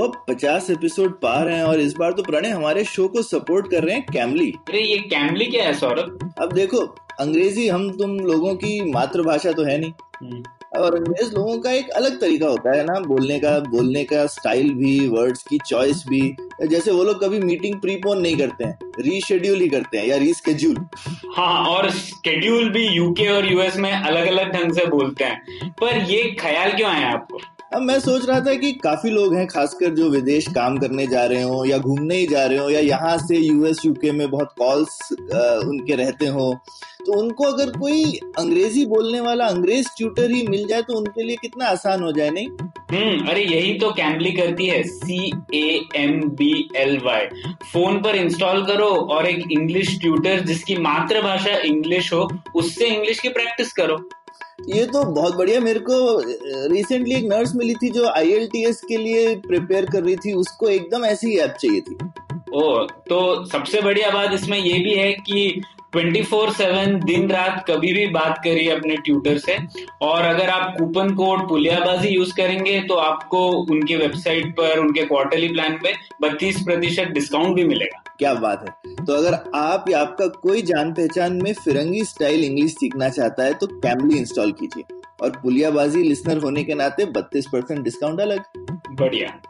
तो अब पचास एपिसोड पार हैं और इस बार तो प्रणय हमारे शो को सपोर्ट कर रहे हैं कैमली अरे ये कैमली क्या है सौरभ? अब देखो अंग्रेज़ी हम तुम लोगों की मातृभाषा तो है नहीं। और अंग्रेज़ लोगों का एक अलग तरीका होता है ना बोलने का बोलने का स्टाइल भी वर्ड्स की चॉइस भी। जैसे वो लोग कभी मीटिंग प्रीपोन नहीं करते हैं रीशेड्यूल ही करते हैं या रीस्केड्यूल हाँ और स्केड्यूल भी यूके और यूएस में अलग अलग ढंग से बोलते हैं। पर ये ख्याल क्यों आया आपको? अब मैं सोच रहा था कि काफ़ी लोग हैं, खासकर जो विदेश काम करने जा रहे हो या घूमने ही जा रहे हो या यहाँ से यूएस यूके में बहुत कॉल्स उनके रहते हो तो उनको अगर कोई अंग्रेज़ी बोलने वाला, अंग्रेज़ ट्यूटर ही मिल जाए तो उनके लिए कितना आसान हो जाए, नहीं? हम्म अरे यही तो कैमली करती है C A M B L Y phone पर इंस्टॉल करो और एक इंग्लिश ट्यूटर जिसकी मातृभाषा इंग्लिश हो, उससे इंग्लिश की प्रैक्टिस करो। ये तो बहुत बढ़िया। मेरे को रिसेंटली एक नर्स मिली थी जो आईएलटीएस के लिए प्रिपेयर कर रही थी। उसको एकदम ऐसी ऐप चाहिए थी। ओ तो सबसे बढ़िया बात इसमें ये भी है कि 24/7 दिन रात कभी भी बात करिए अपने ट्यूटर से। और अगर आप कूपन कोड पुलियाबाजी यूज़ करेंगे तो आपको उनके वेबसाइट पर उनके क्वार्टरली प्लान पे 32 प्रतिशत डिस्काउंट भी मिलेगा। क्या बात है। तो अगर आप या आपका कोई जान पहचान में फिरंगी स्टाइल इंग्लिश सीखना चाहता है तो कैमली इंस्टॉल कीजिए। और पुलियाबाजी लिसनर होने के नाते 32 परसेंट डिस्काउंट अलग। बढ़िया।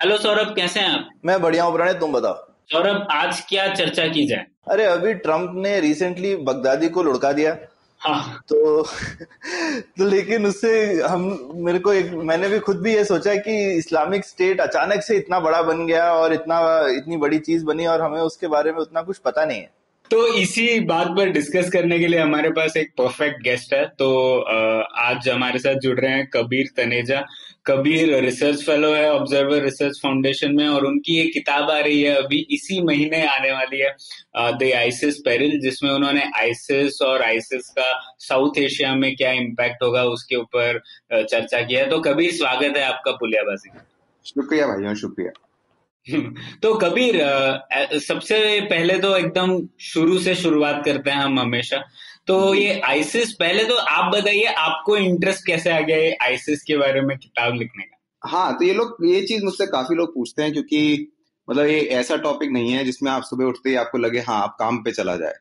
हेलो सौरभ कैसे हैं आप? मैं बढ़िया हूँ प्रणय तुम बताओ। सौरभ आज क्या चर्चा की जाए? अरे अभी ट्रंप ने रिसेंटली बगदादी को लुढ़का दिया। हाँ। तो तो लेकिन उससे हम मेरे को एक मैंने भी खुद भी ये सोचा कि इस्लामिक स्टेट अचानक से इतना बड़ा बन गया और इतना इतनी बड़ी चीज़ बनी और हमें उसके बारे में उतना कुछ पता नहीं है। तो इसी बात पर डिस्कस करने के लिए हमारे पास एक परफेक्ट गेस्ट है। तो आज हमारे साथ जुड़ रहे हैं कबीर तनेजा। कबीर रिसर्च फेलो है ऑब्जर्वर रिसर्च फाउंडेशन में और उनकी एक किताब आ रही है अभी इसी महीने आने वाली है द आइसिस पेरिल जिसमें उन्होंने आइसिस और आइसिस का साउथ एशिया में क्या इम्पैक्ट होगा उसके ऊपर चर्चा किया है। तो कबीर स्वागत है आपका पुलियाबाजी। शुक्रिया भाइयों शुक्रिया। तो कबीर सबसे पहले तो एकदम शुरू से शुरुआत करते हैं हम हमेशा। तो ये आइसिस पहले तो आप बताइए आपको इंटरेस्ट कैसे आ गया ये आइसिस के बारे में किताब लिखने का? हाँ तो ये लोग ये चीज़ मुझसे काफ़ी लोग पूछते हैं क्योंकि मतलब ये ऐसा टॉपिक नहीं है जिसमें आप सुबह उठते ही आपको लगे हाँ आप काम पे चला जाए।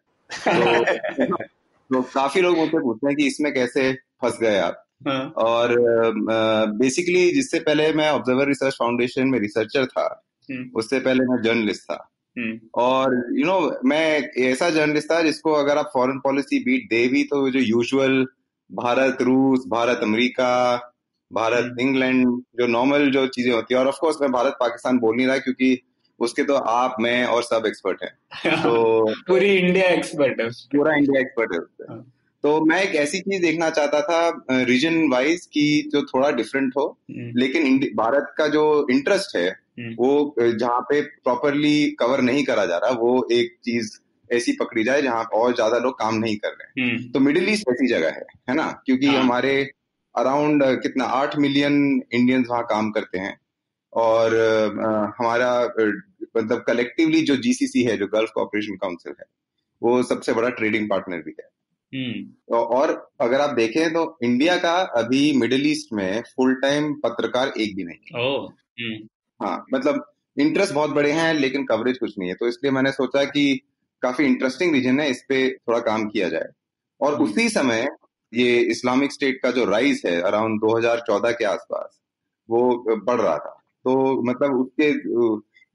तो, तो काफ़ी लोग मुझसे पूछते हैं कि इसमें कैसे फंस गए आप। हाँ, और बेसिकली जिससे पहले मैं ऑब्जर्वर रिसर्च फाउंडेशन में रिसर्चर था हम्म, उससे पहले मैं जर्नलिस्ट था। और यू you नो know, मैं ऐसा जर्नलिस्ट था जिसको अगर आप फॉरेन पॉलिसी बीट दे भी तो जो यूजुअल भारत रूस भारत अमेरिका भारत हम्म। इंग्लैंड जो नॉर्मल जो चीज़ें होती है। और ऑफ़ कोर्स मैं भारत पाकिस्तान बोल नहीं रहा क्योंकि उसके तो आप मैं और सब एक्सपर्ट हैं। तो पूरी इंडिया एक्सपर्ट है पूरा इंडिया एक्सपर्ट है हाँ। तो मैं एक ऐसी चीज़ देखना चाहता था रीजन वाइज की जो थोड़ा डिफरेंट हो हम्म, लेकिन भारत का जो इंटरेस्ट है हम्म, वो जहाँ पे प्रॉपरली कवर नहीं करा जा रहा वो एक चीज़ ऐसी पकड़ी जाए जहाँ और ज़्यादा लोग काम नहीं कर रहे हैं। हम्म, तो मिडिल ईस्ट ऐसी जगह है है ना? क्योंकि हाँ। हमारे अराउंड कितना आठ मिलियन इंडियंस वहाँ काम करते हैं। और अ, हमारा मतलब कलेक्टिवली जो जीसीसी है जो गल्फ कॉपरेशन काउंसिल है वो सबसे बड़ा ट्रेडिंग पार्टनर भी है। हम्म, तो और अगर आप देखें तो इंडिया का अभी मिडिल ईस्ट में फुल टाइम पत्रकार एक भी नहीं है। ओ, हम्म, हाँ मतलब इंटरेस्ट बहुत बड़े हैं लेकिन कवरेज कुछ नहीं है। तो इसलिए मैंने सोचा कि काफ़ी इंटरेस्टिंग रीजन है इस पे थोड़ा काम किया जाए। और हम्म। उसी समय ये इस्लामिक स्टेट का जो राइज है अराउंड 2014 के आसपास वो बढ़ रहा था। तो मतलब उसके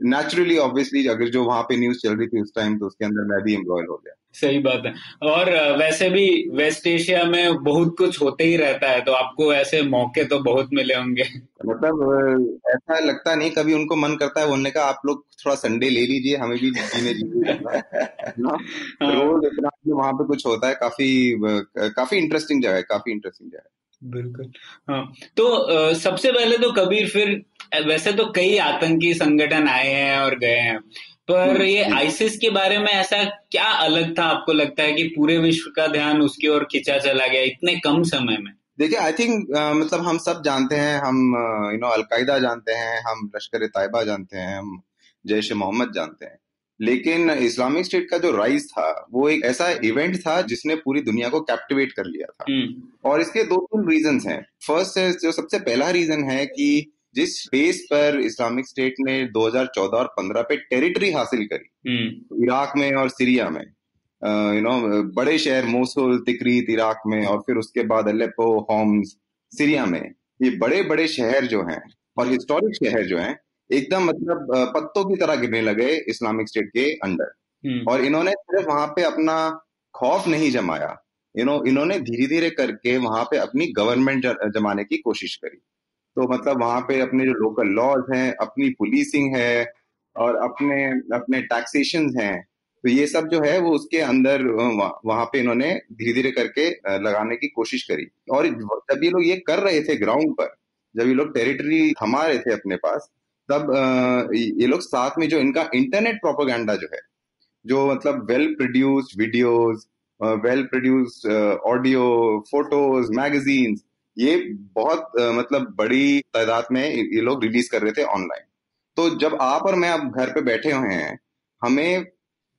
नेचुरली ऑब्वियसली अगर जो वहाँ पे न्यूज़ चल रही थी उस टाइम तो उसके अंदर मैं भी एम्ब्रॉयल हो गया। सही बात है। और वैसे भी वेस्ट एशिया में बहुत कुछ होते ही रहता है तो आपको ऐसे मौके तो बहुत मिले होंगे। मतलब ऐसा लगता नहीं कभी उनको मन करता है बोलने का आप लोग थोड़ा संडे ले लीजिए हमें भी जीने जीने ना? हाँ। रोज इतना वहाँ पे कुछ होता है काफ़ी काफ़ी इंटरेस्टिंग जगह है काफ़ी इंटरेस्टिंग जगह है। बिल्कुल। हाँ तो अ, सबसे पहले तो कबीर फिर वैसे तो कई आतंकी संगठन आए हैं और गए हैं पर हम्म, ये। आईसिस के बारे में ऐसा क्या अलग था? आपको लगता है कि पूरे विश्व का ध्यान उसकी ओर खिंचा चला गया इतने कम समय में? देखिए आई थिंक मतलब हम सब जानते हैं हम यू नो अलकायदा जानते हैं हम लश्कर तैयबा जानते हैं हम जैश मोहम्मद जानते हैं। लेकिन इस्लामिक स्टेट का जो राइज था वो एक ऐसा इवेंट था जिसने पूरी दुनिया को कैप्टिवेट कर लिया था। हम्म। और इसके दो तीन रीजंस हैं। फ़र्स्ट है जो सबसे पहला रीजन है कि जिस बेस पर इस्लामिक स्टेट ने 2014 और 15 पे टेरिटरी हासिल करी हम्म। इराक में और सीरिया में यू नो बड़े शहर मोसुल तिकरीत इराक में और फिर उसके बाद अलेपो होम्स सीरिया में ये बड़े बड़े शहर जो हैं और हिस्टोरिक शहर जो हैं एकदम मतलब पत्तों की तरह गिरने लगे इस्लामिक स्टेट के अंडर हम्म। और इन्होंने सिर्फ़ वहाँ पे अपना खौफ नहीं जमाया। यू नो इन्होंने धीरे धीरे करके वहाँ पे अपनी गवर्नमेंट जमाने की कोशिश करी। तो मतलब वहाँ पे अपने जो लोकल लॉज हैं अपनी पुलिसिंग है और अपने अपने टैक्सेशन हैं तो ये सब जो है वो उसके अंदर वहाँ वहाँ पे इन्होंने धीरे धीरे करके लगाने की कोशिश करी। और जब ये लोग ये कर रहे थे ग्राउंड पर जब ये लोग टेरिटरी थमा रहे थे अपने पास तब ये लोग साथ में जो इनका इंटरनेट प्रोपोगंडा जो है जो मतलब well produced videos well produced audio photos magazines ये बहुत मतलब बड़ी तादाद में ये लोग रिलीज़ कर रहे थे ऑनलाइन तो जब आप और मैं अब घर पे बैठे हुए हैं हमें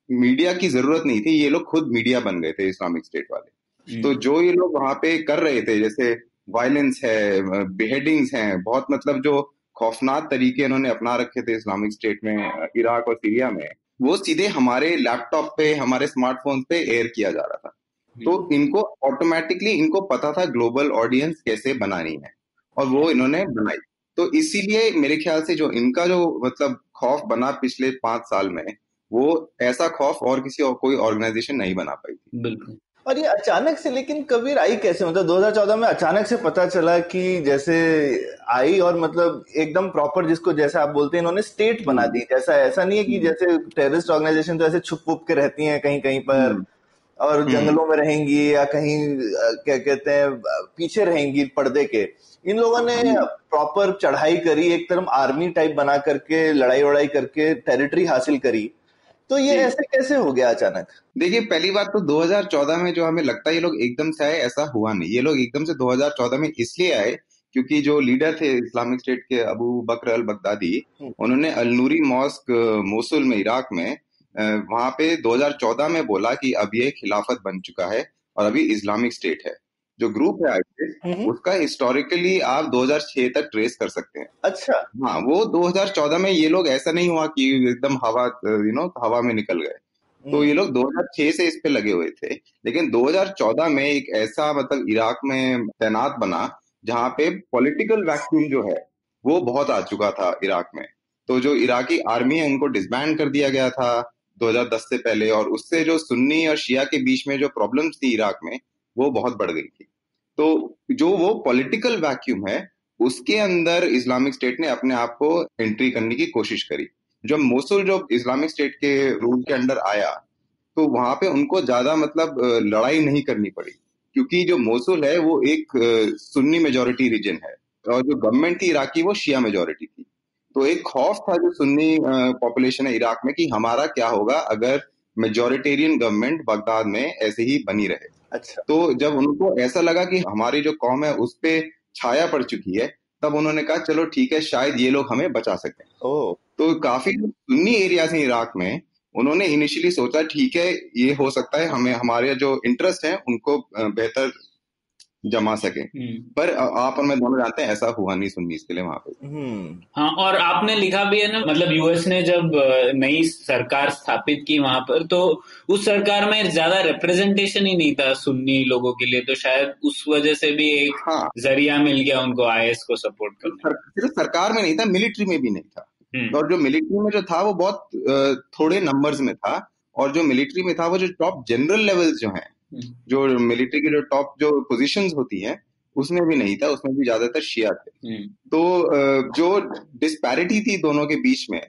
मीडिया की ज़रूरत नहीं थी ये लोग खुद मीडिया बन गए थे इस्लामिक स्टेट वाले. तो जो ये लोग वहाँ पे कर रहे थे जैसे वायलेंस है बिहेडिंग्स हैं बहुत मतलब जो खौफनाक तरीके इन्होंने अपना रखे थे इस्लामिक स्टेट में इराक और सीरिया में वो सीधे हमारे लैपटॉप पे हमारे स्मार्टफ़ोन पे एयर किया जा रहा था। तो इनको ऑटोमेटिकली इनको पता था ग्लोबल ऑडियंस कैसे बनानी है और वो इन्होंने बनाई। तो इसीलिए मेरे ख्याल से जो इनका जो मतलब खौफ बना पिछले पाँच साल में वो ऐसा खौफ और किसी और कोई ऑर्गेनाइजेशन नहीं बना पाई थी। बिल्कुल। और ये अचानक से लेकिन कबीर आई कैसे? मतलब 2014 में अचानक से पता चला कि जैसे आई और मतलब एकदम प्रॉपर जिसको जैसे आप बोलते हैं इन्होंने स्टेट बना दी। जैसा ऐसा नहीं है कि जैसे टेररिस्ट ऑर्गेनाइजेशन तो ऐसे छुप वुप के रहती हैं कहीं कहीं पर हम्म। और जंगलों में रहेंगी या कहीं क्या कहते हैं पीछे रहेंगी पर्दे के। इन लोगों ने प्रॉपर चढ़ाई करी एक तरफ़ आर्मी टाइप बना करके लड़ाई वड़ाई करके टेरिटरी हासिल करी। तो ये। ऐसे कैसे हो गया अचानक देखिए पहली बात तो 2014 में जो हमें लगता है ये लोग एकदम से आए ऐसा हुआ नहीं ये लोग एकदम से 2014 में इसलिए आए क्योंकि जो लीडर थे इस्लामिक स्टेट के अबू बकर अल बगदादी हम्म। उन्होंने अल नूरी मॉस्क मोसुल में इराक में वहाँ पे 2014 में बोला कि अब ये खिलाफत बन चुका है और अभी इस्लामिक स्टेट है जो ग्रुप है हम्म। उसका हिस्टोरिकली आप 2006 तक ट्रेस कर सकते हैं। अच्छा। हाँ वो 2014 में ये लोग ऐसा नहीं हुआ कि एकदम हवा यू नो हवा में निकल गए। तो ये लोग 2006 से इस पे लगे हुए थे। लेकिन 2014 में एक ऐसा मतलब इराक में तैनात बना जहाँ पे पॉलिटिकल वैक्यूम जो है वो बहुत आ चुका था इराक में। तो जो इराकी आर्मी है उनको डिसबैंड कर दिया गया था 2010 से पहले और उससे जो सुन्नी और शिया के बीच में जो प्रॉब्लम्स थी इराक में वो बहुत बढ़ गई थी। तो जो वो पॉलिटिकल वैक्यूम है, उसके अंदर इस्लामिक स्टेट ने अपने आप को एंट्री करने की कोशिश करी। जब मोसुल जो इस्लामिक स्टेट के रूल के अंडर आया तो वहाँ पे उनको ज़्यादा मतलब लड़ाई नहीं करनी पड़ी। क्योंकि जो मोसुल है, वो एक सुन्नी मेजोरिटी रीजन है और जो गवर्नमेंट थी इराक की वो शिया मेजोरिटी थी। तो एक खौफ था जो सुन्नी पॉपुलेशन है इराक में कि हमारा क्या होगा अगर मेजोरिटेरियन गवर्नमेंट बगदाद में ऐसे ही बनी रहे। अच्छा। तो जब उनको ऐसा लगा कि हमारी जो कौम है उस पर छाया पड़ चुकी है तब उन्होंने कहा चलो ठीक है शायद ये लोग हमें बचा सकें। तो काफ़ी सुन्नी एरिया हैं इराक में उन्होंने इनिशियली सोचा ठीक है ये हो सकता है हमें हमारे जो इंटरेस्ट हैं उनको बेहतर जमा सके। हम्म। पर आप और मैं दोनों जानते हैं ऐसा हुआ नहीं सुन्नीस के लिए वहाँ पे। हम्म। हाँ और आपने लिखा भी है ना मतलब यूएस ने जब नई सरकार स्थापित की वहाँ पर तो उस सरकार में ज़्यादा रिप्रेजेंटेशन ही नहीं था सुन्नी लोगों के लिए तो शायद उस वजह से भी एक हाँ। ज़रिया मिल गया उनको आईएस को सपोर्ट करने सर, सिर्फ़ सरकार में नहीं था मिलिट्री में भी नहीं था। हम्म, और जो मिलिट्री में जो था वो बहुत थोड़े नंबर्स में था और जो मिलिट्री में था वो जो टॉप जनरल लेवल्स जो हैं जो मिलिट्री की जो टॉप जो पोजीशंस होती हैं उसमें भी नहीं था उसमें भी ज़्यादातर शिया थे। हम्म, तो जो डिस्पैरिटी थी दोनों के बीच में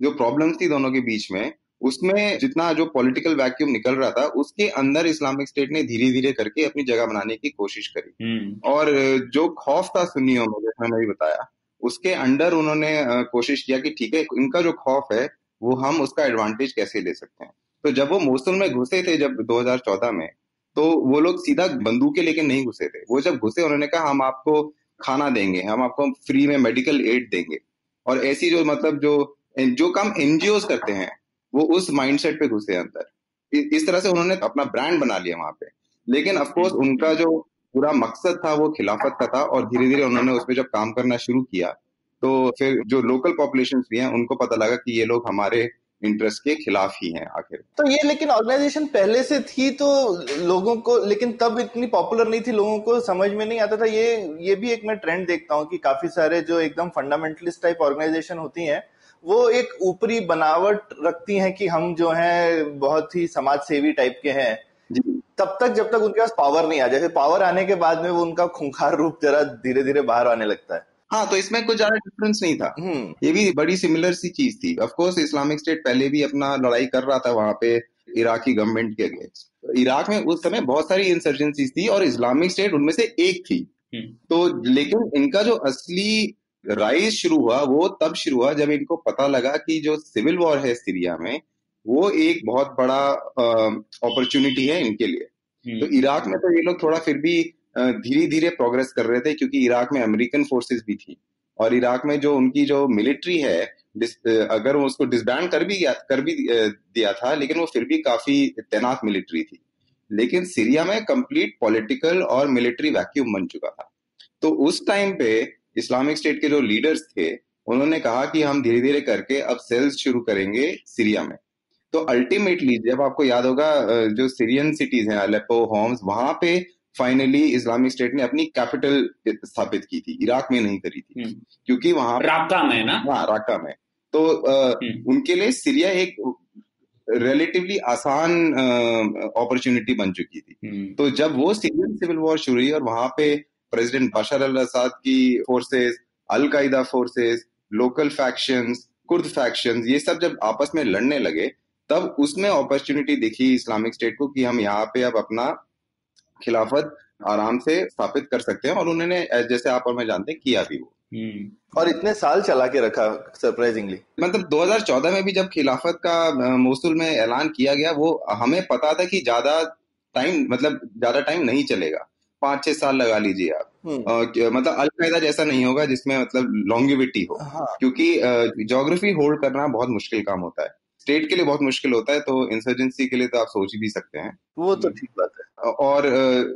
जो प्रॉब्लम थी दोनों के बीच में उसमें जितना जो पॉलिटिकल वैक्यूम निकल रहा था उसके अंदर इस्लामिक स्टेट ने धीरे धीरे करके अपनी जगह बनाने की कोशिश करी। हम्म। और जो खौफ था सुन्नियों में जैसे मैंने बताया उसके अंडर उन्होंने कोशिश किया कि ठीक है इनका जो खौफ है वो हम उसका एडवांटेज कैसे ले सकते हैं? तो जब वो मोसुल में घुसे थे जब 2014 में तो वो लोग सीधा बंदूकें लेके नहीं घुसे थे। वो जब घुसे, उन्होंने कहा, हम आपको खाना देंगे, हम आपको फ्री में मेडिकल एड देंगे। और ऐसी जो मतलब जो जो काम एनजीओ करते हैं, वो उस माइंडसेट पे घुसे अंदर। इस तरह से उन्होंने अपना ब्रांड बना लिया वहाँ पे। लेकिन ऑफकोर्स उनका जो पूरा मकसद था, वो खिलाफत का था और धीरे धीरे उन्होंने उस पर जब काम करना शुरू किया तो फिर जो लोकल पॉपुलेशन भी हैं, उनको पता लगा कि ये लोग हमारे इंटरेस्ट के खिलाफ ही हैं आखिर। तो ये लेकिन ऑर्गेनाइजेशन पहले से थी तो लोगों को लेकिन तब इतनी पॉपुलर नहीं थी लोगों को समझ में नहीं आता था। ये ये भी एक मैं ट्रेंड देखता हूँ कि काफ़ी सारे जो एकदम फंडामेंटलिस्ट टाइप ऑर्गेनाइजेशन होती हैं वो एक ऊपरी बनावट रखती हैं कि हम जो हैं बहुत ही समाज सेवी टाइप के हैं। तब तक जब तक उनके पास पावर नहीं आ जैसे पावर आने के बाद में वो उनका खूंखार रूप जरा धीरे धीरे बाहर आने लगता है। हाँ तो इसमें कुछ ज़्यादा डिफरेंस नहीं था। हम्म। ये भी बड़ी सिमिलर सी चीज़ थी। ऑफ़ कोर्स इस्लामिक स्टेट पहले भी अपना लड़ाई कर रहा था वहाँ पे इराकी गवर्नमेंट के अगेंस्ट इराक में उस समय बहुत सारी इंसर्जेंसीज थी और इस्लामिक स्टेट उनमें से एक थी। हम्म। तो लेकिन इनका जो असली राइज शुरू हुआ वो तब शुरू हुआ जब इनको पता लगा कि जो सिविल वॉर है सीरिया में वो एक बहुत बड़ा अपॉर्चुनिटी है इनके लिए। तो हम्म इराक में तो ये लोग थोड़ा फिर भी धीरे धीरे प्रोग्रेस कर रहे थे क्योंकि इराक में अमेरिकन फोर्सेस भी थी। और इराक में जो उनकी जो मिलिट्री है अगर वो उसको डिसबैंड कर भी कर भी दिया था, लेकिन वो फिर भी काफ़ी तैनात मिलिट्री थी। लेकिन सीरिया में कंप्लीट पॉलिटिकल और मिलिट्री वैक्यूम बन चुका था। तो उस टाइम पे इस्लामिक स्टेट के जो लीडर्स थे, उन्होंने कहा कि हम धीरे धीरे करके अब सेल्स शुरू करेंगे सीरिया में। तो अल्टीमेटली जब आपको याद होगा जो सीरियन सिटीज़ हैं अलेप्पो होम्स वहाँ पे फाइनली इस्लामिक स्टेट ने अपनी कैपिटल स्थापित की थी इराक में नहीं करी थी। हम्म। क्योंकि वहाँ राका में ना? हाँ राका में। तो अ, हम्म। उनके लिए सीरिया एक रिलेटिवली आसान अपॉर्चुनिटी बन चुकी थी। हम्म। तो जब वो सीरियन सिविल वॉर शुरू हुई और वहाँ पे प्रेसिडेंट बशर अल असद की forces al Qaeda forces local factions Kurd factions ये सब जब आपस में लड़ने लगे तब उसमें अपॉर्चुनिटी दिखी इस्लामिक स्टेट को कि हम यहाँ पे अब अपना खिलाफत आराम से स्थापित कर सकते हैं और उन्होंने जैसे आप और मैं जानते हैं किया भी वो। हम्म। और इतने साल चला के रखा सरप्राइजिंगली मतलब 2014 में भी जब खिलाफत का मोसुल में ऐलान किया गया वो हमें पता था कि ज़्यादा टाइम मतलब ज़्यादा टाइम नहीं चलेगा। पाँच छह साल लगा लीजिए आप। हम्म। मतलब अलकायदा जैसा नहीं होगा जिसमें मतलब लॉन्गिविटी हो। हाँ। क्योंकि जोग्राफी होल्ड करना बहुत मुश्किल काम होता है। स्टेट के लिए बहुत मुश्किल होता है तो इंसर्जेंसी के लिए तो आप सोच ही भी सकते हैं। वो तो ठीक बात है। और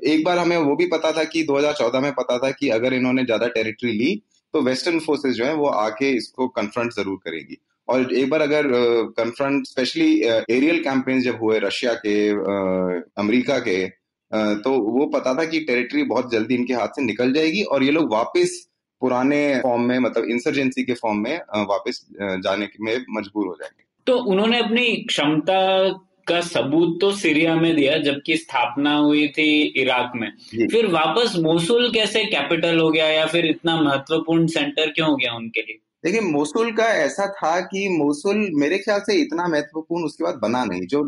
एक बार हमें वो भी पता था कि 2014 में पता था कि अगर इन्होंने ज़्यादा टेरिटरी ली तो वेस्टर्न फोर्सेस जो है वो आके इसको कन्फ्रंट ज़रूर करेगी। और एक बार अगर कन्फ्रंट स्पेशली एरियल कैंपेन जब हुए रशिया के अमेरिका के अ, तो वो पता था कि टेरिटरी बहुत जल्दी इनके हाथ से निकल जाएगी और ये लोग वापस पुराने फॉर्म में मतलब इंसर्जेंसी के फॉर्म में वापस जाने के- में मजबूर हो जाएँगे। तो उन्होंने अपनी क्षमता का सबूत तो सीरिया में दिया जबकि स्थापना हुई थी इराक में। फिर वापस मोसुल कैसे कैपिटल हो गया या फिर इतना महत्वपूर्ण सेंटर क्यों हो गया उनके लिए? देखिए मोसुल का ऐसा था कि मोसुल मेरे ख्याल से इतना महत्वपूर्ण उसके बाद बना नहीं। जो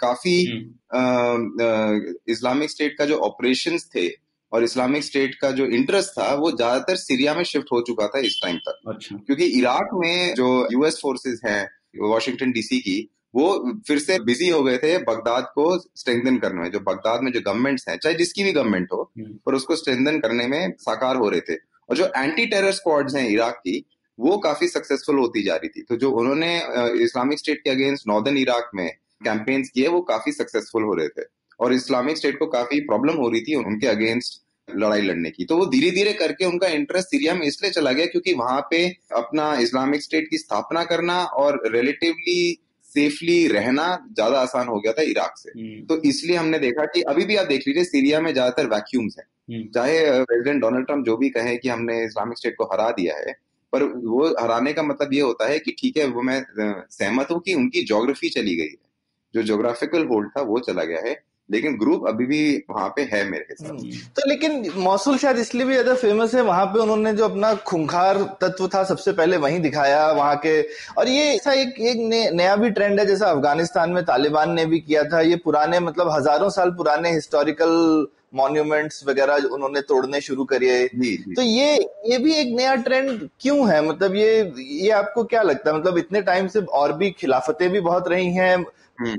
काफ़ी हम्म, इस्लामिक स्टेट का जो ऑपरेशन थे और इस्लामिक स्टेट का जो इंटरेस्ट था वो ज़्यादातर सीरिया में शिफ्ट हो चुका था इस टाइम तक। अच्छा। क्योंकि इराक में जो यूएस फोर्सेस हैं वॉशिंगटन डीसी की वो फिर से बिज़ी हो गए थे बगदाद को स्ट्रेंथन करने में जो बगदाद में जो गवर्नमेंट्स हैं चाहे जिसकी भी गवर्नमेंट हो हम्म, पर उसको स्ट्रेंथन करने में साकार हो रहे थे। और जो एंटी टेरर स्क्वाड्स हैं इराक की वो काफ़ी सक्सेसफुल होती जा रही थी। तो जो उन्होंने इस्लामिक स्टेट के अगेंस्ट नॉर्दर्न इराक में कैंपेन्स किए वो काफ़ी सक्सेसफुल हो रहे थे। और इस्लामिक स्टेट को काफ़ी प्रॉब्लम हो रही थी उनके अगेंस्ट लड़ाई लड़ने की। तो वो धीरे धीरे करके उनका इंटरेस्ट सीरिया में इसलिए चला गया क्योंकि वहाँ पे अपना इस्लामिक स्टेट की स्थापना करना और रिलेटिवली सेफली रहना ज़्यादा आसान हो गया था इराक से। हम्म, तो इसलिए हमने देखा कि अभी भी आप देख लीजिए सीरिया में ज़्यादातर वैक्यूम्स हैं। हम्म, चाहे प्रेसिडेंट डोनाल्ड ट्रंप जो भी कहे कि हमने इस्लामिक स्टेट को हरा दिया है पर वो हराने का मतलब ये होता है कि ठीक है वो मैं सहमत हूँ कि उनकी ज्योग्राफी चली गई है। जो ज्योग्राफिकल होल्ड था वो चला गया है। लेकिन ग्रुप अभी भी वहाँ पे है मेरे हिसाब हम्म। तो लेकिन मौसूल शायद इसलिए भी ज़्यादा फ़ेमस है वहाँ पे उन्होंने जो अपना खुंखार तत्व था सबसे पहले वहीं दिखाया वहाँ के और ये ऐसा एक एक नया भी ट्रेंड है जैसा अफ़गानिस्तान में तालिबान ने भी किया था ये पुराने मतलब हज़ारों साल पुराने हिस्टोरिकल मॉन्यूमेंट्स वगैरह उन्होंने तोड़ने शुरू करे जी जी। तो ये ये भी एक नया ट्रेंड क्यों है? मतलब ये ये आपको क्या लगता है? मतलब इतने टाइम से और भी खिलाफतें भी बहुत रही हैं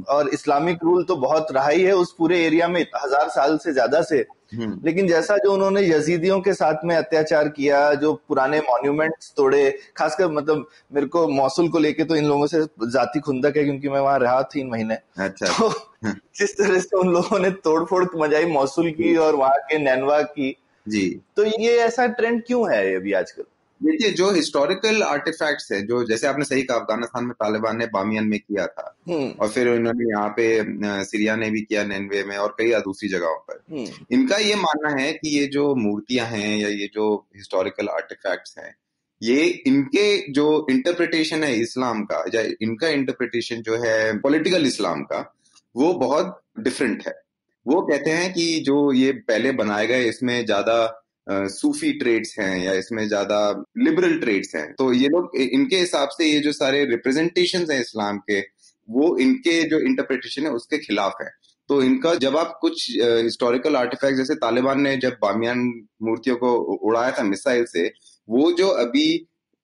और इस्लामिक रूल तो बहुत रहा ही है उस पूरे एरिया में हज़ार साल से ज़्यादा से। हम्म। लेकिन जैसा जो उन्होंने यजीदियों के साथ में अत्याचार किया जो पुराने मॉन्यूमेंट्स तोड़े खासकर मतलब मेरे को मौसुल को लेके तो इन लोगों से जाति खुंदक है क्योंकि मैं वहाँ रहा तीन महीने। अच्छा। तो जिस तरह से उन लोगों ने तोड़फोड़ मजाई मौसुल की और वहाँ के नैनवा की जी। तो ये ऐसा ट्रेंड क्यों है अभी आजकल? देखिए जो हिस्टोरिकल आर्टिफैक्ट्स है जो जैसे आपने सही कहा अफ़गानिस्तान में तालिबान ने बामियान में किया था हम्म। और फिर उन्होंने यहाँ पे सीरिया ने भी किया नैनवे में और कई दूसरी जगहों पर। हम्म। इनका ये मानना है कि ये जो मूर्तियाँ हैं या ये जो हिस्टोरिकल आर्टिफैक्ट्स हैं ये इनके जो इंटरप्रिटेशन है इस्लाम का या इनका इंटरप्रिटेशन जो है पॉलिटिकल इस्लाम का वो बहुत डिफरेंट है। वो कहते हैं कि जो ये पहले बनाए गए इसमें ज़्यादा सूफी ट्रेड्स हैं या इसमें ज़्यादा लिबरल ट्रेड्स हैं। तो ये लोग इनके हिसाब से ये जो सारे रिप्रेजेंटेशन हैं इस्लाम के वो इनके जो इंटरप्रिटेशन है उसके खिलाफ है। तो इनका जब आप कुछ हिस्टोरिकल आर्टिफैक्ट जैसे तालिबान ने जब बामियान मूर्तियों को उड़ाया था मिसाइल से वो जो अभी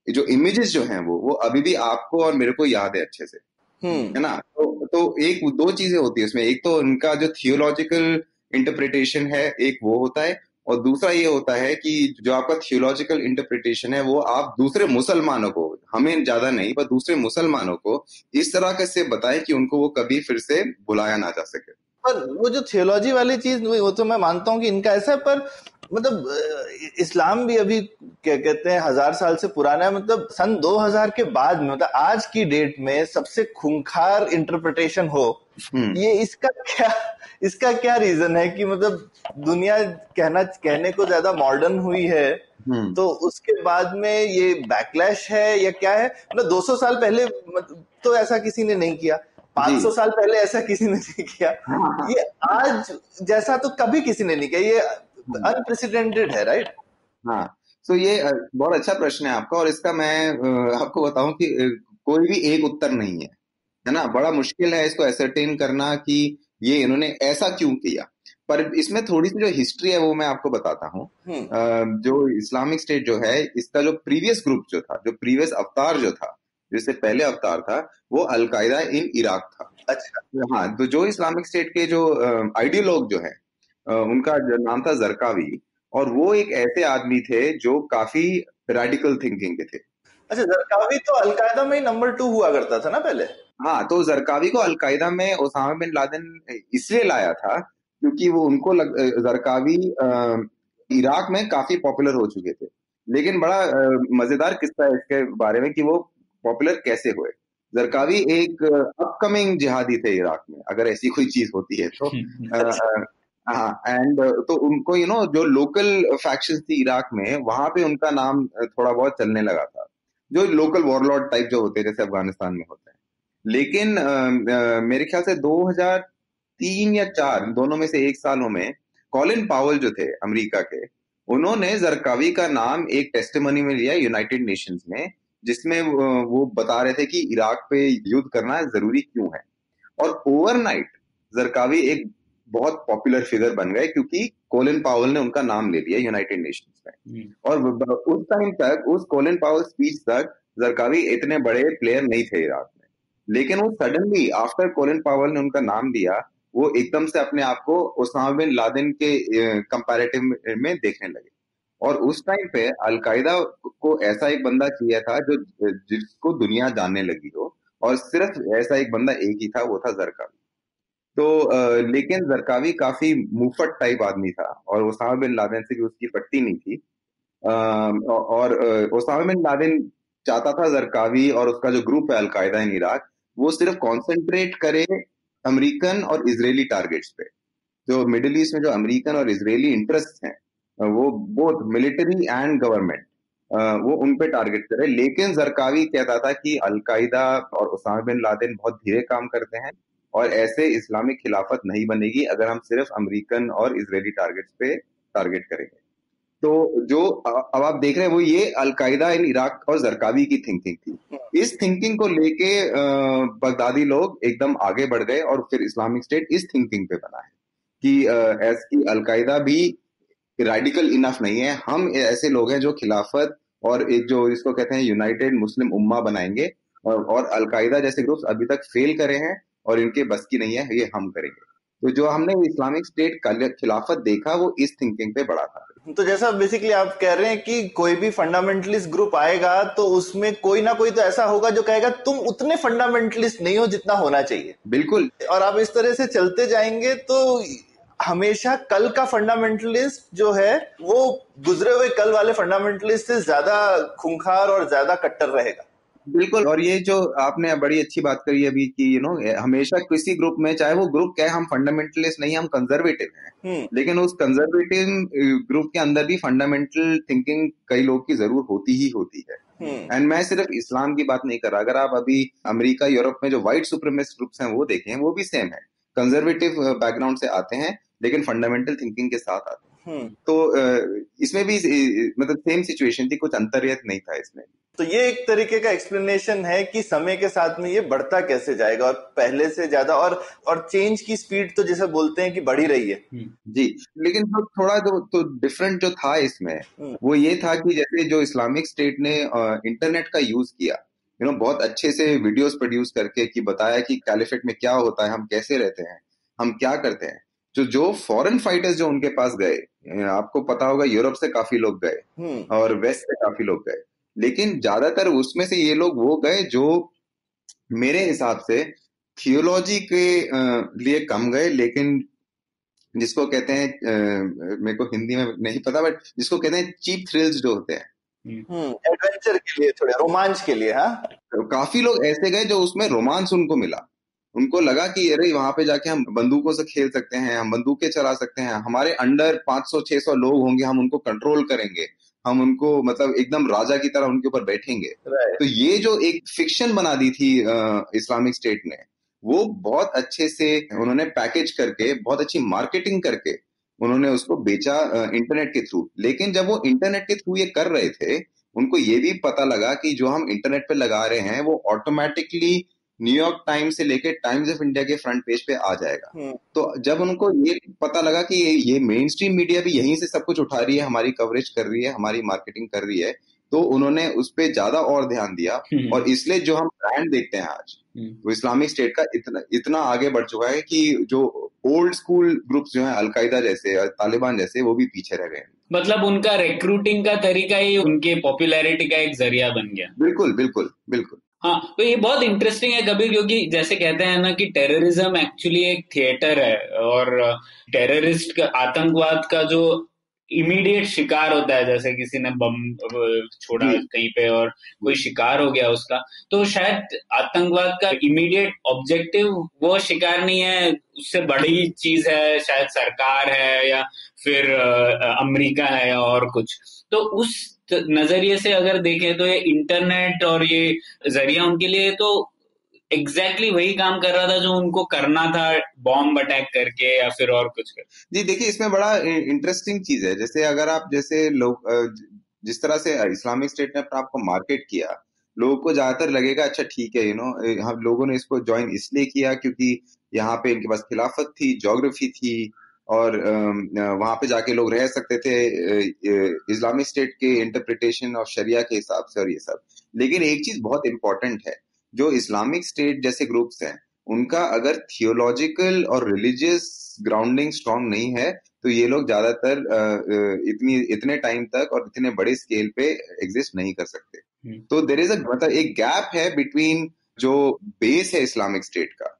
जो इमेजेस जो हैं वो वो अभी भी आपको और मेरे को याद है अच्छे से। हम्म। है ना? तो तो एक दो चीज़ें होती है उसमें। एक तो उनका जो थियोलॉजिकल इंटरप्रिटेशन है एक वो होता है और दूसरा ये होता है कि जो आपका थियोलॉजिकल इंटरप्रिटेशन है, वो आप दूसरे मुसलमानों को, हमें ज़्यादा नहीं, पर दूसरे मुसलमानों को इस तरह से बताएँ कि उनको वो कभी फिर से बुलाया ना जा सके। पर वो जो थियोलॉजी वाली चीज़, वो तो मैं मानता हूँ कि इनका ऐसा है, पर मतलब इस्लाम भी अभी क्या कहते हैं, हज़ार साल से पुराना है मतलब सन 2000 के बाद में मतलब आज की डेट में सबसे खूंखार इंटरप्रिटेशन हो ये इसका क्या इसका क्या रीजन है कि मतलब दुनिया कहना कहने को ज़्यादा मॉडर्न हुई है हम्म। तो उसके बाद में ये बैकलैश है या क्या है? मतलब 200 साल पहले तो ऐसा किसी ने नहीं किया। 500 साल पहले ऐसा किसी ने नहीं किया। ये आज जैसा तो कभी किसी ने नहीं किया। ये अनप्रेसिडेंटेड है राइट हाँ। तो ये बहुत अच्छा प्रश्न है आपका और इसका मैं आपको बताऊँ कि कोई भी एक उत्तर नहीं है। है ना बड़ा मुश्किल है इसको एसरटेन करना कि ये इन्होंने ऐसा क्यों किया। पर इसमें थोड़ी सी जो हिस्ट्री है वो मैं आपको बताता हूँ। हम्म। जो इस्लामिक स्टेट जो है इसका जो प्रीवियस ग्रुप जो था जो प्रीवियस अवतार जो था जिससे पहले अवतार था वो अलकायदा इन इराक था। अच्छा। हाँ तो जो इस्लामिक स्टेट के जो आइडियोलॉग जो है उनका जो नाम था जरकावी और वो एक ऐसे आदमी थे जो काफ़ी रेडिकल थिंकिंग के थे। अच्छा जरकावी तो अलकायदा में ही नंबर टू हुआ करता था ना पहले? हाँ तो जरकावी को अलकायदा में ओसामा बिन लादेन इसलिए लाया था क्योंकि वो उनको लग, जरकावी इराक में काफ़ी पॉपुलर हो चुके थे। लेकिन बड़ा मज़ेदार किस्सा है इसके बारे में कि वो पॉपुलर कैसे हुए। जरकावी एक अपकमिंग जिहादी थे इराक में अगर ऐसी कोई चीज़ होती है तो। हाँ एंड तो उनको यू नो जो लोकल फैक्शन थी इराक में वहाँ पे उनका नाम थोड़ा बहुत चलने लगा था। जो लोकल वॉरलॉर्ड टाइप जो होते हैं जैसे अफ़गानिस्तान में होते हैं। लेकिन अ, अ, मेरे ख्याल से 2003 या चार दोनों में से एक सालों में कॉलिन पावल जो थे अमेरिका के उन्होंने जरकावी का नाम एक टेस्टिमनी में लिया यूनाइटेड नेशंस में जिसमें वो बता रहे थे कि इराक पे युद्ध करना ज़रूरी क्यों है। और ओवरनाइट जरकावी एक बहुत पॉपुलर फिगर बन गए क्योंकि कोलिन पावल ने उनका नाम ले लिया यूनाइटेड नेशंस में। और उस टाइम तक उस कोलिन पावल स्पीच तक जरकावी इतने बड़े प्लेयर नहीं थे इराक लेकिन वो सडनली आफ्टर कोलिन पावल ने उनका नाम दिया, वो एकदम से अपने आप को ओसामा बिन लादेन के कंपैरेटिव में देखने लगे। और उस टाइम पे अलकायदा को ऐसा एक बंदा चाहिए था जो, जिसको दुनिया जानने लगी हो, और सिर्फ़ ऐसा एक बंदा एक ही था, वो था जरकावी तो लेकिन जरकावी काफ़ी मुफट टाइप आदमी था, और ओसामा बिन लादेन से भी उसकी पट्टी नहीं थी। और ओसामा बिन लादेन चाहता था जरकावी और उसका जो ग्रुप है अलकायदा इन इराक वो सिर्फ़ कॉन्सेंट्रेट करे अमेरिकन और इसराइली टारगेट्स पे। जो मिडिल ईस्ट में जो अमेरिकन और इसराइली इंटरेस्ट हैं, वो बोथ मिलिट्री एंड गवर्नमेंट वो उन पे टारगेट करे। लेकिन जरकावी कहता था कि अलकायदा और ओसामा बिन लादेन बहुत धीरे काम करते हैं और ऐसे इस्लामिक खिलाफत नहीं बनेगी अगर हम सिर्फ़ अमेरिकन और इसराइली टारगेट्स पे टारगेट करेंगे। तो जो अब आप देख रहे हैं वो ये अलकायदा इन इराक और जरकावी की थिंकिंग थी। इस थिंकिंग को लेके बगदादी लोग एकदम आगे बढ़ गए और फिर इस्लामिक स्टेट इस थिंकिंग पे बना है कि ऐसी अलकायदा भी रेडिकल इनफ नहीं है। हम ऐसे लोग हैं जो खिलाफत और एक जो इसको कहते हैं यूनाइटेड मुस्लिम उम्मा बनाएँगे और, और अलकायदा जैसे ग्रुप्स अभी तक फेल करे हैं और इनके बस की नहीं है ये हम करेंगे। तो जो हमने इस्लामिक स्टेट का खिलाफत देखा वो इस थिंकिंग पे बड़ा था। तो जैसा बेसिकली आप कह रहे हैं कि कोई भी फंडामेंटलिस्ट ग्रुप आएगा तो उसमें कोई ना कोई तो ऐसा होगा जो कहेगा तुम उतने फंडामेंटलिस्ट नहीं हो जितना होना चाहिए। बिल्कुल। और आप इस तरह से चलते जाएँगे तो हमेशा कल का फंडामेंटलिस्ट जो है वो गुजरे हुए कल वाले फंडामेंटलिस्ट से ज़्यादा खूंखार और ज़्यादा कट्टर रहेगा। बिल्कुल। और ये जो आपने बड़ी अच्छी बात करी अभी कि यू नो हमेशा किसी ग्रुप में चाहे वो ग्रुप क्या है हम फंडामेंटलिस्ट नहीं हम कंजर्वेटिव हैं। हम्म। लेकिन उस कंजर्वेटिव ग्रुप के अंदर भी फंडामेंटल थिंकिंग कई लोग की ज़रूर होती ही होती है। एंड हम्म। मैं सिर्फ़ इस्लाम की बात नहीं कर रहा। अगर आप अभी अमेरिका यूरोप में जो व्हाइट सुप्रीमिस्ट ग्रुप्स हैं वो देखें वो भी सेम है। कंजर्वेटिव बैकग्राउंड से आते हैं लेकिन फंडामेंटल थिंकिंग के साथ आते हैं। हम्म। तो इसमें भी मतलब सेम सिचुएशन थी कुछ अंतर्यत नहीं था इसमें। तो ये एक तरीके का एक्सप्लेनेशन है कि समय के साथ में ये बढ़ता कैसे जाएगा और पहले से ज़्यादा और और चेंज की स्पीड तो जैसे बोलते हैं कि बढ़ी रही है हम्म। जी लेकिन तो थोड़ा जो तो डिफरेंट जो था इसमें हम्म। वो ये था कि जैसे जो इस्लामिक स्टेट ने इंटरनेट का यूज़ किया यू नो बहुत अच्छे से वीडियोस प्रोड्यूस करके कि बताया कि कैलिफेट में क्या होता है हम कैसे रहते हैं हम क्या करते हैं जो जो फॉरेन फाइटर्स जो उनके पास गए आपको पता होगा यूरोप से काफ़ी लोग गए हम्म। और वेस्ट से काफ़ी लोग गए लेकिन ज़्यादातर उसमें से ये लोग वो गए जो मेरे हिसाब से थियोलॉजी के लिए कम गए लेकिन जिसको कहते हैं मेरे को हिंदी में नहीं पता बट जिसको कहते हैं चीप थ्रिल्स जो होते हैं। एडवेंचर हम्म, के लिए थोड़े रोमांच के लिए हाँ? तो काफ़ी लोग ऐसे गए जो उसमें रोमांस उनको मिला। उनको लगा कि अरे वहाँ पे जाके हम बंदूकों से खेल सकते हैं हम बंदूकें चला सकते हैं हमारे अंडर 500-600 लोग होंगे हम उनको कंट्रोल करेंगे। हम उनको मतलब एकदम राजा की तरह उनके ऊपर बैठेंगे। तो ये जो एक फिक्शन बना दी थी इस्लामिक स्टेट ने वो बहुत अच्छे से उन्होंने पैकेज करके बहुत अच्छी मार्केटिंग करके उन्होंने उसको बेचा इंटरनेट के थ्रू लेकिन जब वो इंटरनेट के थ्रू ये कर रहे थे उनको ये भी पता लगा कि जो हम इंटरनेट पे लगा रहे हैं वो ऑटोमेटिकली न्यूयॉर्क टाइम्स से लेके टाइम्स ऑफ़ इंडिया के फ्रंट पेज पे आ जाएगा हम्म। तो जब उनको ये पता लगा कि ये, ये मेन स्ट्रीम मीडिया भी यहीं से सब कुछ उठा रही है हमारी कवरेज कर रही है हमारी मार्केटिंग कर रही है तो उन्होंने उस पर ज़्यादा और ध्यान दिया हम्म। और इसलिए जो हम ब्रांड देखते हैं आज हम्म। वो इस्लामिक स्टेट का इतना इतना आगे बढ़ चुका है कि जो ओल्ड स्कूल ग्रुप्स जो है अलकायदा जैसे और तालिबान जैसे वो भी पीछे रह गए मतलब उनका रिक्रूटिंग का तरीका ही उनके पॉपुलैरिटी का एक ज़रिया बन गया बिल्कुल बिल्कुल बिल्कुल हाँ तो ये बहुत इंटरेस्टिंग है कभी क्योंकि जैसे कहते हैं ना कि टेररिज्म एक्चुअली एक थिएटर है और टेररिस्ट का आतंकवाद का जो इमीडिएट शिकार होता है जैसे किसी ने बम छोड़ा कहीं पे और कोई शिकार हो गया उसका तो शायद आतंकवाद का इमीडिएट ऑब्जेक्टिव वो शिकार नहीं है उससे बड़ी चीज़ है शायद सरकार है या फिर अमेरिका है या और कुछ। तो उस नज़रिए से अगर देखें तो ये इंटरनेट और ये ज़रिया उनके लिए तो एग्जैक्टली exactly वही काम कर रहा था जो उनको करना था बॉम्ब अटैक करके या फिर और कुछ कर। जी, देखिए, इसमें बड़ा इंटरेस्टिंग चीज़ है। जैसे अगर आप, जैसे लोग जिस तरह से इस्लामिक स्टेट ने अपना आपको मार्केट किया, लोगों को ज़्यादातर लगेगा अच्छा ठीक है यू नो हम लोगों ने इसको ज्वाइन इसलिए किया क्योंकि यहाँ पे इनके पास खिलाफत थी जोग्राफी थी और वहाँ पे जाके लोग रह सकते थे इस्लामिक स्टेट के इंटरप्रिटेशन और शरिया के हिसाब से और ये सब लेकिन एक चीज़ बहुत इंपॉर्टेंट है जो इस्लामिक स्टेट जैसे ग्रुप्स हैं उनका अगर थियोलॉजिकल और रिलीजियस ग्राउंडिंग स्ट्रांग नहीं है तो ये लोग ज़्यादातर इतनी इतने टाइम तक और इतने बड़े स्केल पे एग्जिस्ट नहीं कर सकते हम्म। तो देर इज़ अ मतलब एक गैप है बिटवीन जो बेस है इस्लामिक स्टेट का